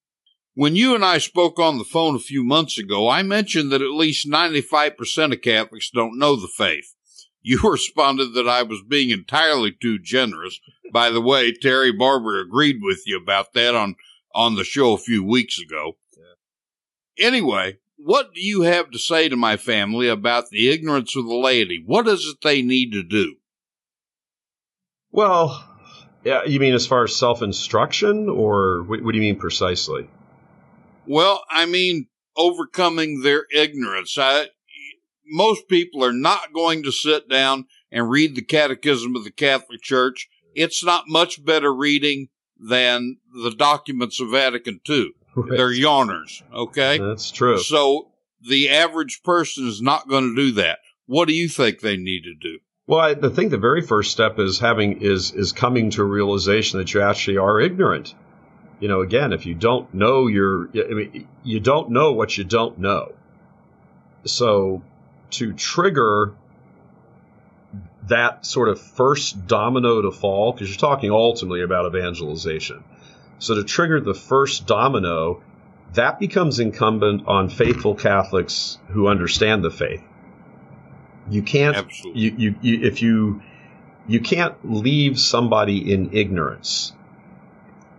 When you and I spoke on the phone a few months ago, I mentioned that at least 95% of Catholics don't know the faith. You responded that I was being entirely too generous. By the way, Terry Barber agreed with you about that on, on the show a few weeks ago. Yeah. Anyway, what do you have to say to my family about the ignorance of the laity? What is it they need to do? Well, yeah, you mean as far as self instruction, or what, what do you mean precisely? Well, I mean, overcoming their ignorance. I, most people are not going to sit down and read the Catechism of the Catholic Church. It's not much better reading than the documents of Vatican II. Right. They're yawners. Okay. That's true. So the average person is not going to do that. What do you think they need to do? Well, I, think the very first step is having is is coming to a realization that you actually are ignorant you know, again, if you don't know your, I mean, you don't know what you don't know. So to trigger that sort of first domino to fall, because you're talking ultimately about evangelization. So to trigger the first domino, that becomes incumbent on faithful Catholics who understand the faith. You can't, you, you, you, if you, you can't leave somebody in ignorance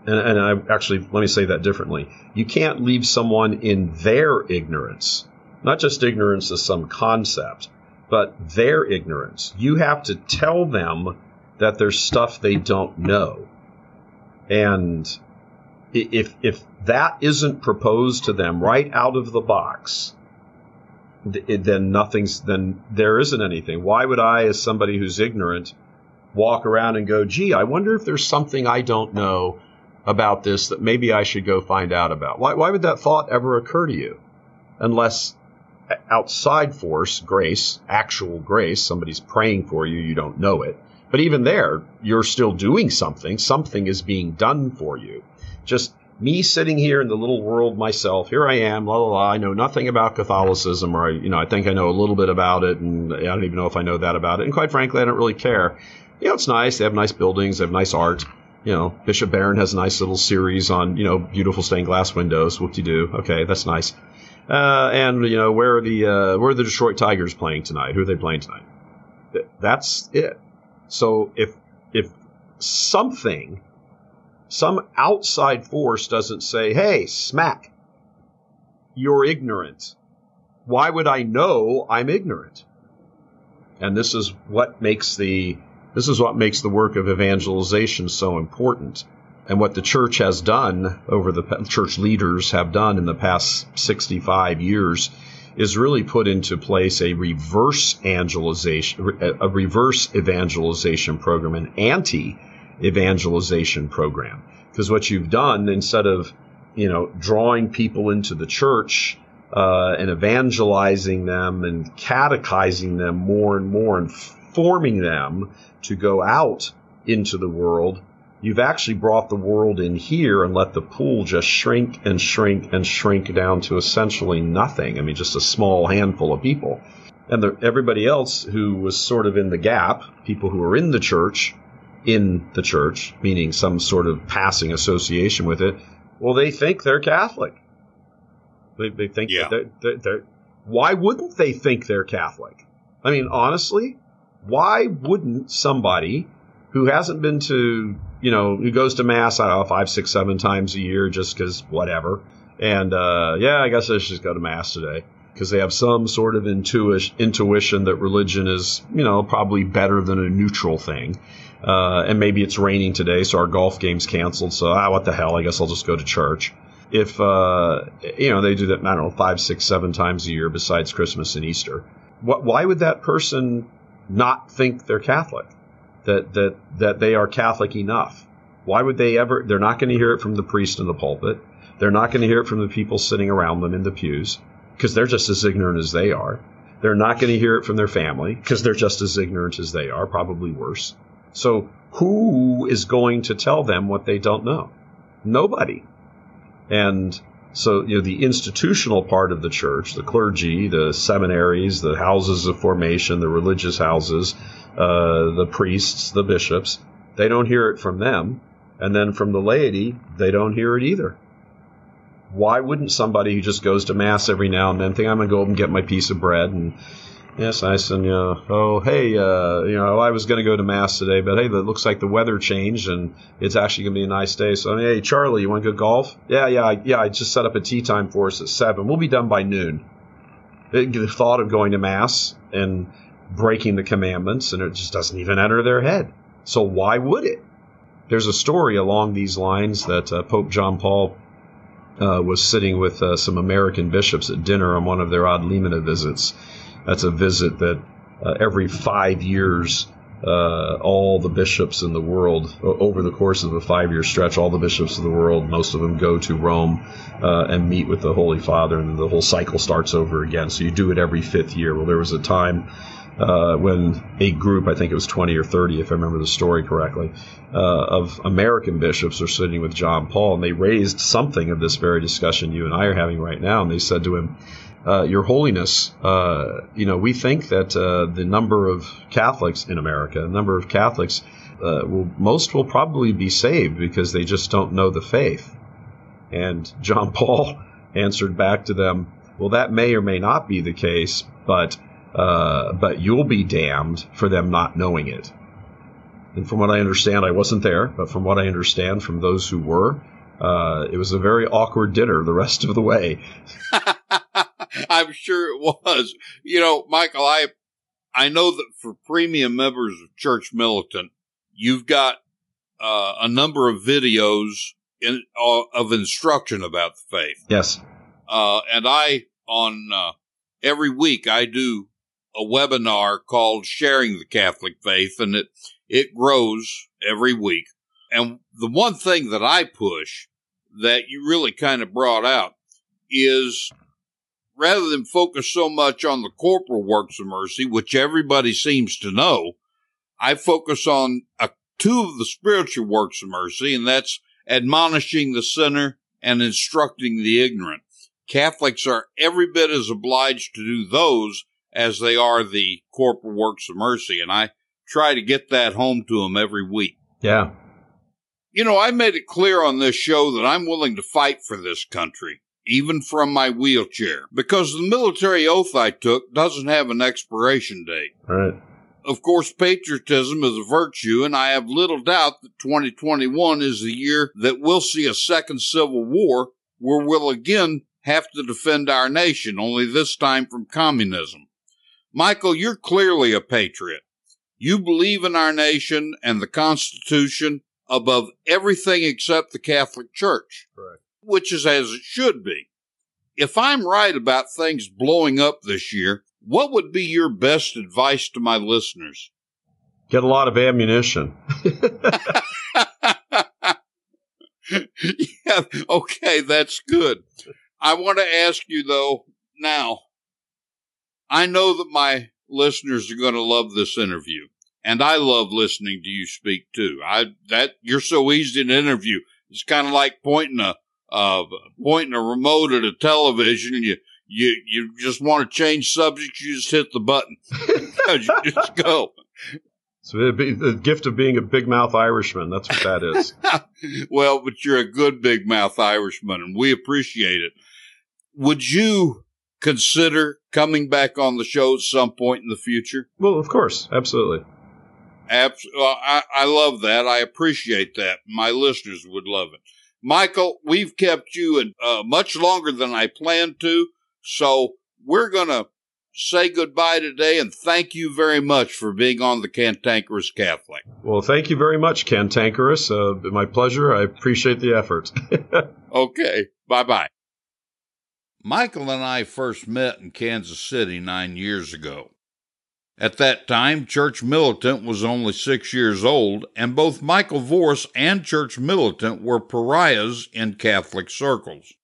and, and I actually let me say that differently. You can't leave someone in their ignorance, not just ignorance of some concept, but their ignorance. You have to tell them that there's stuff they don't know. And if if that isn't proposed to them right out of the box, then nothing's then there isn't anything. Why would I, as somebody who's ignorant, walk around and go, "Gee, I wonder if there's something I don't know about this that maybe I should go find out about. Why, why would that thought ever occur to you? Unless outside force, grace, actual grace, somebody's praying for you, you don't know it. But even there, you're still doing something. Something is being done for you. Just me sitting here in the little world myself, here I am, la la la. I know nothing about Catholicism, or I, you know, I think I know a little bit about it, and I don't even know if I know that about it. And quite frankly, I don't really care. You know, it's nice. They have nice buildings. They have nice art you know, Bishop Barron has a nice little series on, you know, beautiful stained glass windows. Whoop de doo. Okay, that's nice. Uh, and you know, where are the uh, where are the Detroit Tigers playing tonight? Who are they playing tonight? That's it. So if if something, some outside force doesn't say, "Hey, smack, you're ignorant," why would I know I'm ignorant? And this is what makes the this is what makes the work of evangelization so important. And what the church has done over the church leaders have done in the past 65 years is really put into place a reverse evangelization, a reverse evangelization program, an anti evangelization program. Because what you've done instead of, you know, drawing people into the church uh, and evangelizing them and catechizing them more and more and forming them to go out into the world, you've actually brought the world in here and let the pool just shrink and shrink and shrink down to essentially nothing. I mean, just a small handful of people. And the, everybody else who was sort of in the gap, people who are in the church, in the church, meaning some sort of passing association with it, well, they think they're Catholic. They, they think yeah. They're, they're, they're, why wouldn't they think they're Catholic? I mean, honestly, why wouldn't somebody who hasn't been to, you know, who goes to mass, I don't know, five, six, seven times a year just because whatever, and uh, yeah, I guess I should just go to mass today because they have some sort of intuition, intuition that religion is, you know, probably better than a neutral thing. Uh, and maybe it's raining today, so our golf game's canceled. So, ah, what the hell? I guess I'll just go to church. If, uh, you know, they do that, I don't know, five, six, seven times a year besides Christmas and Easter. What, why would that person not think they're Catholic, that that that they are Catholic enough. Why would they ever? They're not going to hear it from the priest in the pulpit. They're not going to hear it from the people sitting around them in the pews because they're just as ignorant as they are. They're not going to hear it from their family because they're just as ignorant as they are, probably worse. So who is going to tell them what they don't know? Nobody. And so, you know, the institutional part of the church, the clergy, the seminaries, the houses of formation, the religious houses, uh, the priests, the bishops, they don't hear it from them. And then from the laity, they don't hear it either. Why wouldn't somebody who just goes to mass every now and then think I'm going to go up and get my piece of bread and Yes, I said, you know, oh, hey, uh, you know, I was going to go to mass today, but hey, it looks like the weather changed and it's actually going to be a nice day. So, hey, Charlie, you want to go golf? Yeah, yeah, yeah. I just set up a tee time for us at seven. We'll be done by noon. the thought of going to mass and breaking the commandments, and it just doesn't even enter their head. So why would it? There's a story along these lines that uh, Pope John Paul uh, was sitting with uh, some American bishops at dinner on one of their Ad Limina visits that's a visit that uh, every five years, uh, all the bishops in the world, over the course of a five year stretch, all the bishops of the world, most of them go to Rome uh, and meet with the Holy Father, and the whole cycle starts over again. So you do it every fifth year. Well, there was a time uh, when a group, I think it was 20 or 30, if I remember the story correctly, uh, of American bishops are sitting with John Paul, and they raised something of this very discussion you and I are having right now. And they said to him, uh, Your Holiness, uh, you know, we think that uh, the number of Catholics in America, the number of Catholics, uh, will, most will probably be saved because they just don't know the faith. And John Paul answered back to them, Well, that may or may not be the case, but uh, but you'll be damned for them not knowing it. And from what I understand, I wasn't there, but from what I understand from those who were, uh, it was a very awkward dinner the rest of the way. I'm sure it was. You know, Michael, I I know that for premium members of Church Militant, you've got uh, a number of videos in, uh, of instruction about the faith. Yes. Uh, and I on uh, every week I do a webinar called Sharing the Catholic Faith, and it it grows every week. And the one thing that I push that you really kind of brought out is rather than focus so much on the corporal works of mercy, which everybody seems to know, I focus on a, two of the spiritual works of mercy, and that's admonishing the sinner and instructing the ignorant. Catholics are every bit as obliged to do those as they are the corporal works of mercy. And I try to get that home to them every week. Yeah. You know, I made it clear on this show that I'm willing to fight for this country, even from my wheelchair, because the military oath I took doesn't have an expiration date. Right. Of course, patriotism is a virtue, and I have little doubt that 2021 is the year that we'll see a second civil war where we'll again have to defend our nation, only this time from communism. Michael, you're clearly a patriot. You believe in our nation and the Constitution above everything except the Catholic Church, right. which is as it should be. If I'm right about things blowing up this year, what would be your best advice to my listeners? Get a lot of ammunition. yeah, okay, that's good. I want to ask you though now, I know that my listeners are going to love this interview, and I love listening to you speak too. I that you're so easy to interview. It's kind of like pointing a uh, pointing a remote at a television, and you you you just want to change subjects. You just hit the button. you just go. So the gift of being a big mouth Irishman. That's what that is. well, but you're a good big mouth Irishman, and we appreciate it. Would you consider coming back on the show at some point in the future? Well, of course, absolutely. Abs- well, I, I love that. I appreciate that. My listeners would love it. Michael, we've kept you in, uh, much longer than I planned to, so we're going to say goodbye today and thank you very much for being on the Cantankerous Catholic. Well, thank you very much, Cantankerous. Uh, my pleasure. I appreciate the effort. okay. Bye bye. Michael and I first met in Kansas City nine years ago. At that time, Church Militant was only six years old, and both Michael Voris and Church Militant were pariahs in Catholic circles.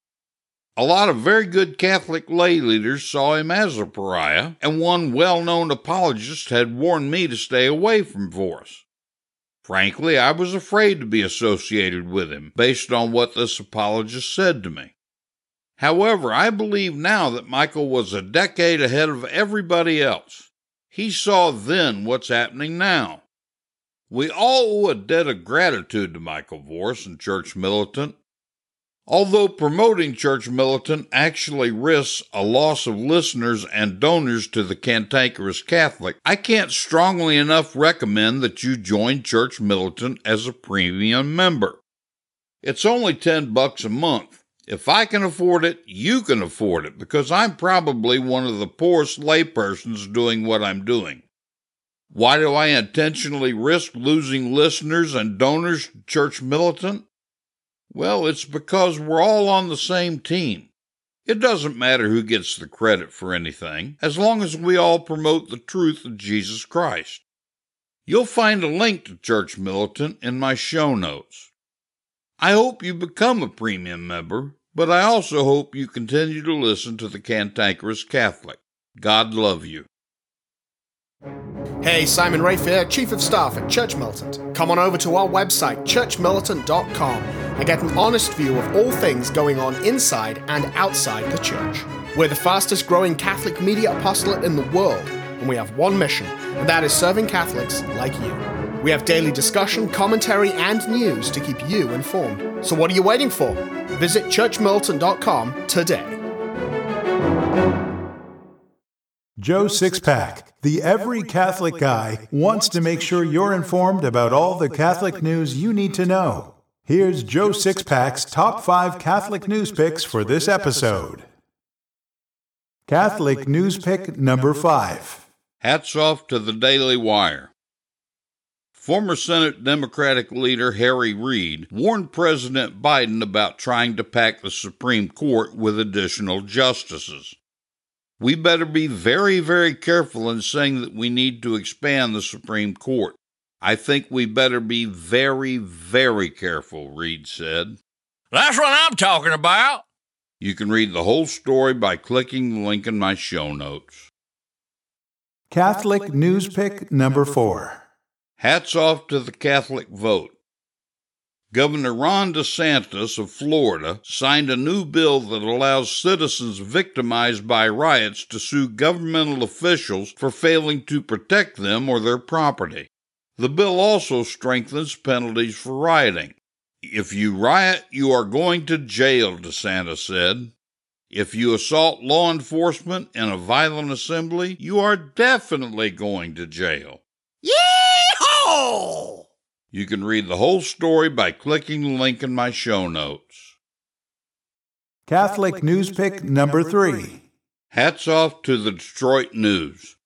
A lot of very good Catholic lay leaders saw him as a pariah, and one well known apologist had warned me to stay away from Voris. Frankly, I was afraid to be associated with him based on what this apologist said to me. However, I believe now that Michael was a decade ahead of everybody else. He saw then what's happening now. We all owe a debt of gratitude to Michael Voris and Church Militant. Although promoting Church Militant actually risks a loss of listeners and donors to the cantankerous Catholic, I can't strongly enough recommend that you join Church Militant as a premium member. It's only 10 bucks a month. If I can afford it, you can afford it because I'm probably one of the poorest laypersons doing what I'm doing. Why do I intentionally risk losing listeners and donors to Church Militant? Well, it's because we're all on the same team. It doesn't matter who gets the credit for anything, as long as we all promote the truth of Jesus Christ. You'll find a link to Church Militant in my show notes. I hope you become a premium member, but I also hope you continue to listen to the Cantankerous Catholic. God love you. Hey, Simon Rafe here, Chief of Staff at Church Militant. Come on over to our website, churchmilitant.com, and get an honest view of all things going on inside and outside the church. We're the fastest growing Catholic media apostolate in the world, and we have one mission, and that is serving Catholics like you. We have daily discussion, commentary, and news to keep you informed. So what are you waiting for? Visit churchmilitant.com today. Joe Sixpack, the every Catholic guy, wants to make sure you're informed about all the Catholic news you need to know. Here's Joe Sixpack's top five Catholic news picks for this episode. Catholic news pick number five. Hats off to the Daily Wire. Former Senate Democratic leader Harry Reid warned President Biden about trying to pack the Supreme Court with additional justices. We better be very, very careful in saying that we need to expand the Supreme Court. I think we better be very, very careful, Reid said. That's what I'm talking about. You can read the whole story by clicking the link in my show notes. Catholic news pick number four. Hats off to the Catholic vote. Governor Ron DeSantis of Florida signed a new bill that allows citizens victimized by riots to sue governmental officials for failing to protect them or their property. The bill also strengthens penalties for rioting. If you riot, you are going to jail, DeSantis said. If you assault law enforcement in a violent assembly, you are definitely going to jail. Yeehaw! You can read the whole story by clicking the link in my show notes. Catholic news pick number three. Hats off to the Detroit News.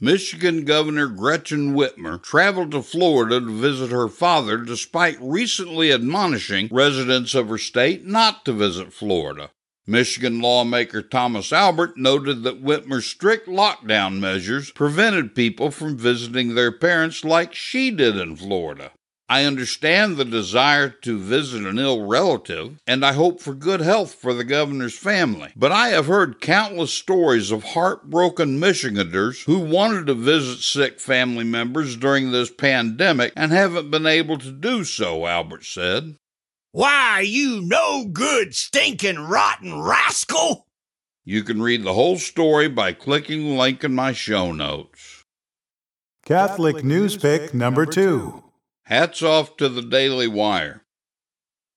Michigan Governor Gretchen Whitmer traveled to Florida to visit her father despite recently admonishing residents of her state not to visit Florida. Michigan lawmaker Thomas Albert noted that Whitmer's strict lockdown measures prevented people from visiting their parents like she did in Florida. I understand the desire to visit an ill relative, and I hope for good health for the governor's family. But I have heard countless stories of heartbroken Michiganders who wanted to visit sick family members during this pandemic and haven't been able to do so, Albert said. Why, you no good, stinking, rotten rascal! You can read the whole story by clicking the link in my show notes. Catholic news pick number two. Hats off to the Daily Wire.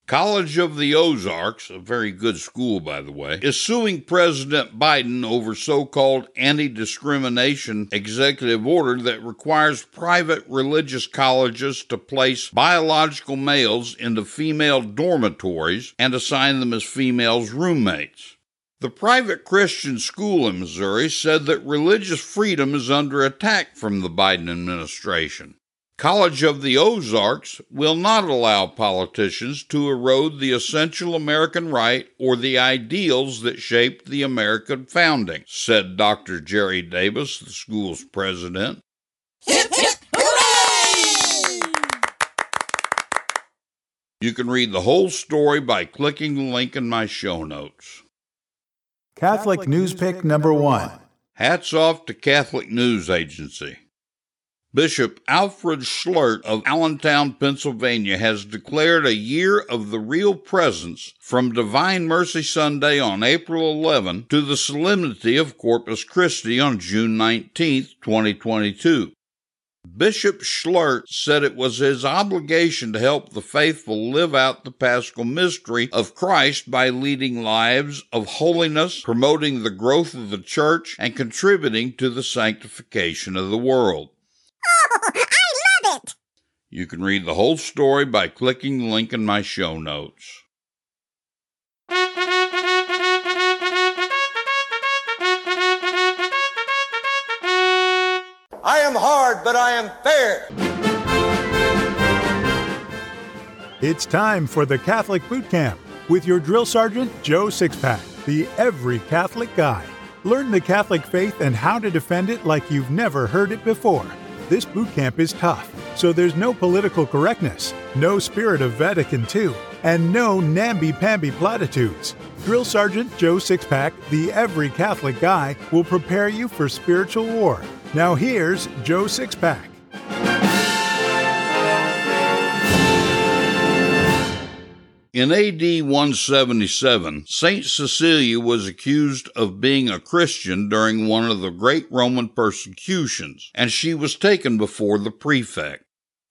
College of the Ozarks, a very good school, by the way, is suing President Biden over so called anti discrimination executive order that requires private religious colleges to place biological males into female dormitories and assign them as females' roommates. The private Christian school in Missouri said that religious freedom is under attack from the Biden administration. College of the Ozarks will not allow politicians to erode the essential American right or the ideals that shaped the American founding, said Dr. Jerry Davis, the school's president. Hip, hip, hooray! You can read the whole story by clicking the link in my show notes. Catholic news pick number one. Hats off to Catholic News Agency. Bishop Alfred Schlert of Allentown, Pennsylvania has declared a year of the real presence from Divine Mercy Sunday on April 11 to the solemnity of Corpus Christi on June 19, 2022. Bishop Schlert said it was his obligation to help the faithful live out the paschal mystery of Christ by leading lives of holiness, promoting the growth of the church, and contributing to the sanctification of the world. Oh, I love it! You can read the whole story by clicking the link in my show notes. I am hard, but I am fair. It's time for the Catholic Boot Camp with your drill sergeant, Joe Sixpack, the every Catholic guy. Learn the Catholic faith and how to defend it like you've never heard it before. This boot camp is tough, so there's no political correctness, no spirit of Vatican II, and no namby-pamby platitudes. Drill Sergeant Joe Sixpack, the every Catholic guy, will prepare you for spiritual war. Now here's Joe Sixpack. In AD 177, Saint Cecilia was accused of being a Christian during one of the great Roman persecutions, and she was taken before the prefect.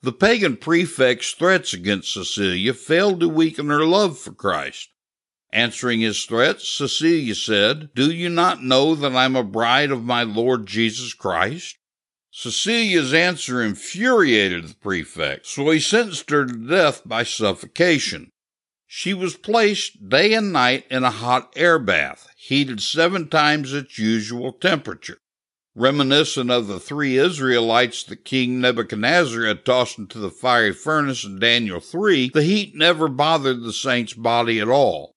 The pagan prefect's threats against Cecilia failed to weaken her love for Christ. Answering his threats, Cecilia said, Do you not know that I'm a bride of my Lord Jesus Christ? Cecilia's answer infuriated the prefect, so he sentenced her to death by suffocation. She was placed day and night in a hot air bath, heated seven times its usual temperature. Reminiscent of the three Israelites that King Nebuchadnezzar had tossed into the fiery furnace in Daniel 3, the heat never bothered the saint's body at all.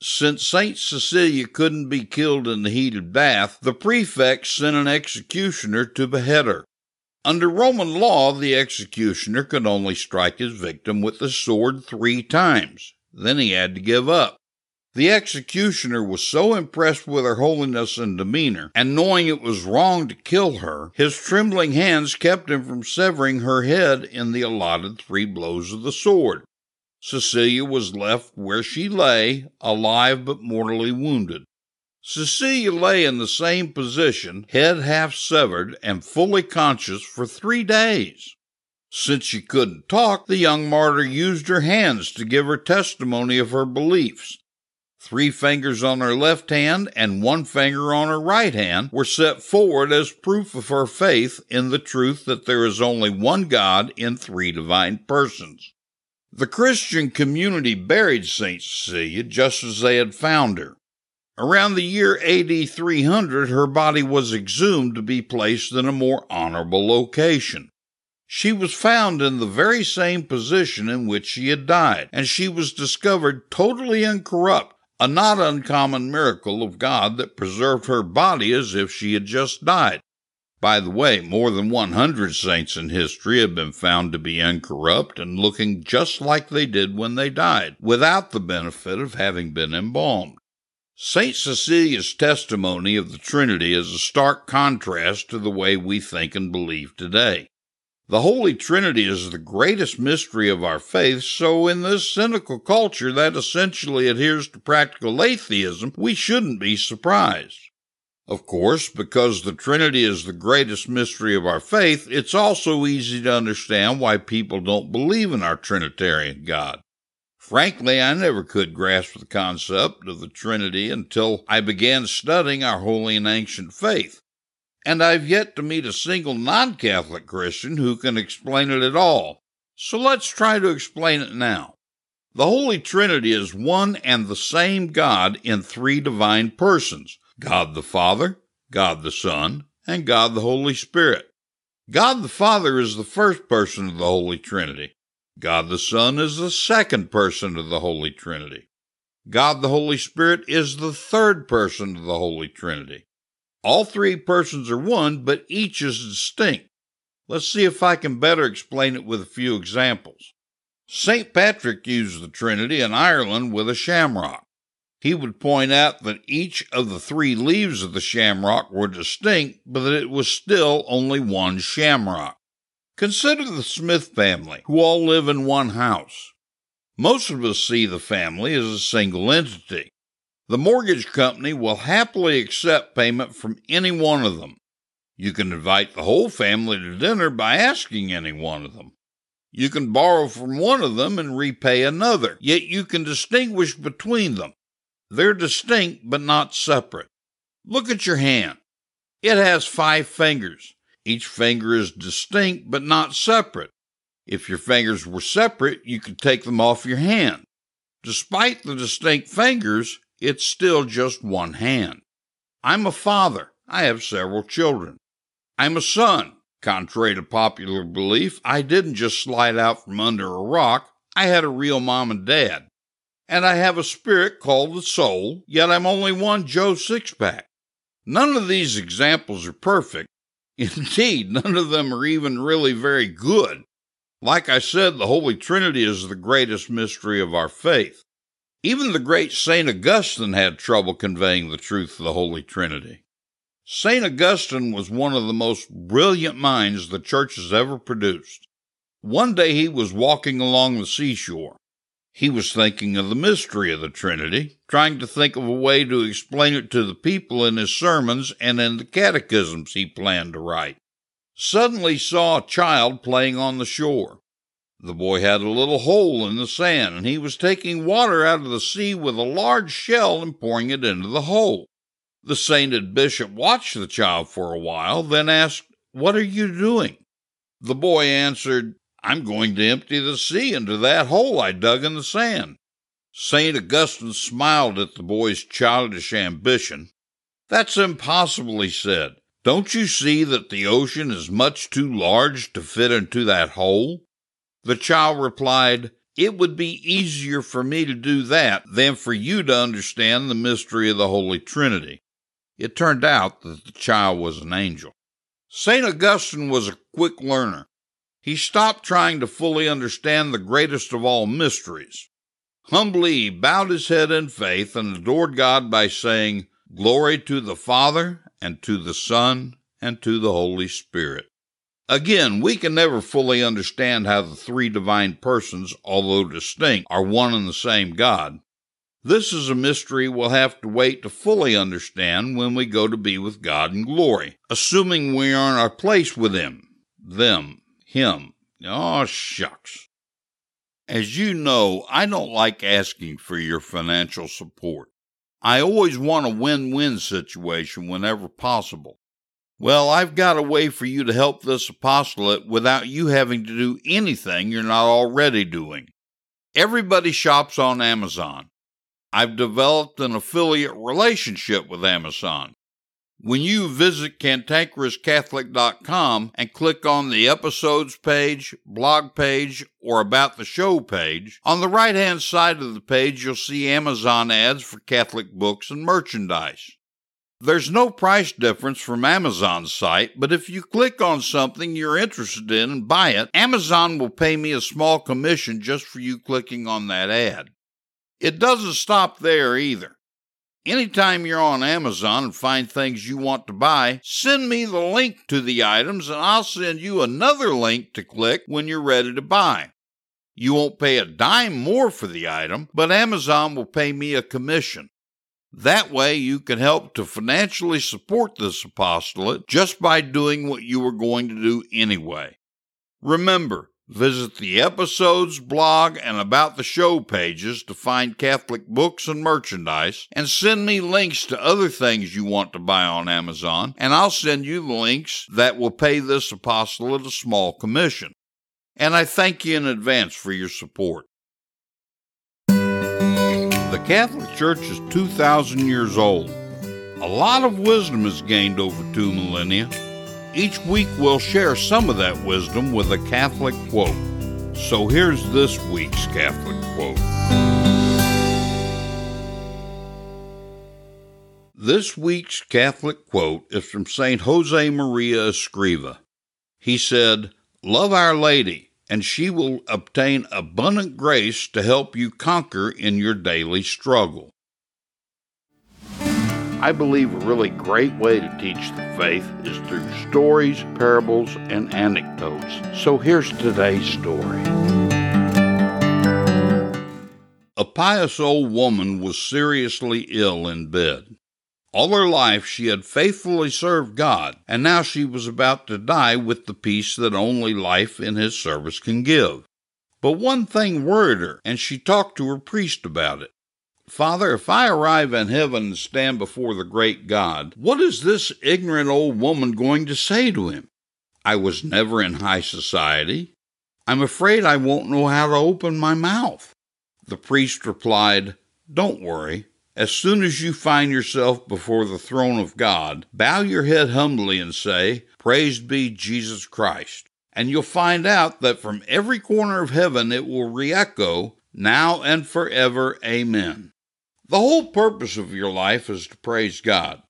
Since Saint Cecilia couldn't be killed in the heated bath, the prefect sent an executioner to behead her. Under Roman law, the executioner could only strike his victim with the sword three times. Then he had to give up. The executioner was so impressed with her holiness and demeanor, and knowing it was wrong to kill her, his trembling hands kept him from severing her head in the allotted three blows of the sword. Cecilia was left where she lay, alive but mortally wounded. Cecilia lay in the same position, head half severed, and fully conscious for three days. Since she couldn't talk, the young martyr used her hands to give her testimony of her beliefs. Three fingers on her left hand and one finger on her right hand were set forward as proof of her faith in the truth that there is only one God in three divine persons. The Christian community buried St. Cecilia just as they had found her. Around the year AD 300, her body was exhumed to be placed in a more honorable location. She was found in the very same position in which she had died, and she was discovered totally incorrupt, a not uncommon miracle of God that preserved her body as if she had just died. By the way, more than 100 saints in history have been found to be incorrupt and looking just like they did when they died, without the benefit of having been embalmed. St. Cecilia's testimony of the Trinity is a stark contrast to the way we think and believe today. The Holy Trinity is the greatest mystery of our faith, so in this cynical culture that essentially adheres to practical atheism, we shouldn't be surprised. Of course, because the Trinity is the greatest mystery of our faith, it's also easy to understand why people don't believe in our Trinitarian God. Frankly, I never could grasp the concept of the Trinity until I began studying our holy and ancient faith. And I've yet to meet a single non Catholic Christian who can explain it at all. So let's try to explain it now. The Holy Trinity is one and the same God in three divine persons God the Father, God the Son, and God the Holy Spirit. God the Father is the first person of the Holy Trinity. God the Son is the second person of the Holy Trinity. God the Holy Spirit is the third person of the Holy Trinity. All three persons are one, but each is distinct. Let's see if I can better explain it with a few examples. St. Patrick used the Trinity in Ireland with a shamrock. He would point out that each of the three leaves of the shamrock were distinct, but that it was still only one shamrock. Consider the Smith family, who all live in one house. Most of us see the family as a single entity. The mortgage company will happily accept payment from any one of them. You can invite the whole family to dinner by asking any one of them. You can borrow from one of them and repay another, yet you can distinguish between them. They're distinct but not separate. Look at your hand. It has five fingers. Each finger is distinct but not separate. If your fingers were separate, you could take them off your hand. Despite the distinct fingers, it's still just one hand. I'm a father. I have several children. I'm a son. Contrary to popular belief, I didn't just slide out from under a rock. I had a real mom and dad. And I have a spirit called the soul, yet I'm only one Joe Sixpack. None of these examples are perfect, Indeed, none of them are even really very good. Like I said, the Holy Trinity is the greatest mystery of our faith. Even the great St. Augustine had trouble conveying the truth of the Holy Trinity. St. Augustine was one of the most brilliant minds the church has ever produced. One day he was walking along the seashore. He was thinking of the mystery of the Trinity, trying to think of a way to explain it to the people in his sermons and in the catechisms he planned to write. Suddenly saw a child playing on the shore. The boy had a little hole in the sand, and he was taking water out of the sea with a large shell and pouring it into the hole. The sainted bishop watched the child for a while, then asked, What are you doing? The boy answered, I'm going to empty the sea into that hole I dug in the sand. St. Augustine smiled at the boy's childish ambition. That's impossible, he said. Don't you see that the ocean is much too large to fit into that hole? The child replied, It would be easier for me to do that than for you to understand the mystery of the Holy Trinity. It turned out that the child was an angel. St. Augustine was a quick learner. He stopped trying to fully understand the greatest of all mysteries. Humbly, he bowed his head in faith and adored God by saying, Glory to the Father, and to the Son, and to the Holy Spirit. Again, we can never fully understand how the three divine persons, although distinct, are one and the same God. This is a mystery we'll have to wait to fully understand when we go to be with God in glory, assuming we are in our place with Him, them, him. Oh, shucks. As you know, I don't like asking for your financial support. I always want a win win situation whenever possible. Well, I've got a way for you to help this apostolate without you having to do anything you're not already doing. Everybody shops on Amazon. I've developed an affiliate relationship with Amazon. When you visit cantankerouscatholic.com and click on the episodes page, blog page, or about the show page, on the right hand side of the page you'll see Amazon ads for Catholic books and merchandise. There's no price difference from Amazon's site, but if you click on something you're interested in and buy it, Amazon will pay me a small commission just for you clicking on that ad. It doesn't stop there either. Anytime you're on Amazon and find things you want to buy, send me the link to the items and I'll send you another link to click when you're ready to buy. You won't pay a dime more for the item, but Amazon will pay me a commission. That way, you can help to financially support this apostolate just by doing what you were going to do anyway. Remember, Visit the episodes, blog, and about the show pages to find Catholic books and merchandise, and send me links to other things you want to buy on Amazon, and I'll send you the links that will pay this apostolate a small commission. And I thank you in advance for your support. The Catholic Church is 2,000 years old. A lot of wisdom is gained over two millennia. Each week we'll share some of that wisdom with a Catholic quote. So here's this week's Catholic quote. This week's Catholic quote is from St. Josemaria Escriva. He said, Love Our Lady, and she will obtain abundant grace to help you conquer in your daily struggle. I believe a really great way to teach the faith is through stories, parables, and anecdotes. So here's today's story. A pious old woman was seriously ill in bed. All her life she had faithfully served God, and now she was about to die with the peace that only life in His service can give. But one thing worried her, and she talked to her priest about it. Father, if I arrive in heaven and stand before the great God, what is this ignorant old woman going to say to him? I was never in high society. I'm afraid I won't know how to open my mouth. The priest replied, Don't worry. As soon as you find yourself before the throne of God, bow your head humbly and say, Praised be Jesus Christ. And you'll find out that from every corner of heaven it will re echo, Now and forever, Amen. The whole purpose of your life is to praise God.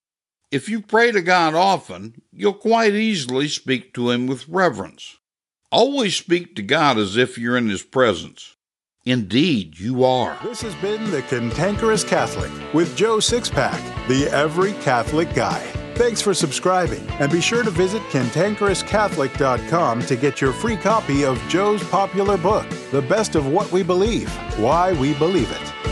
If you pray to God often, you'll quite easily speak to Him with reverence. Always speak to God as if you're in His presence. Indeed, you are. This has been The Cantankerous Catholic with Joe Sixpack, the Every Catholic Guy. Thanks for subscribing, and be sure to visit cantankerouscatholic.com to get your free copy of Joe's popular book, The Best of What We Believe Why We Believe It.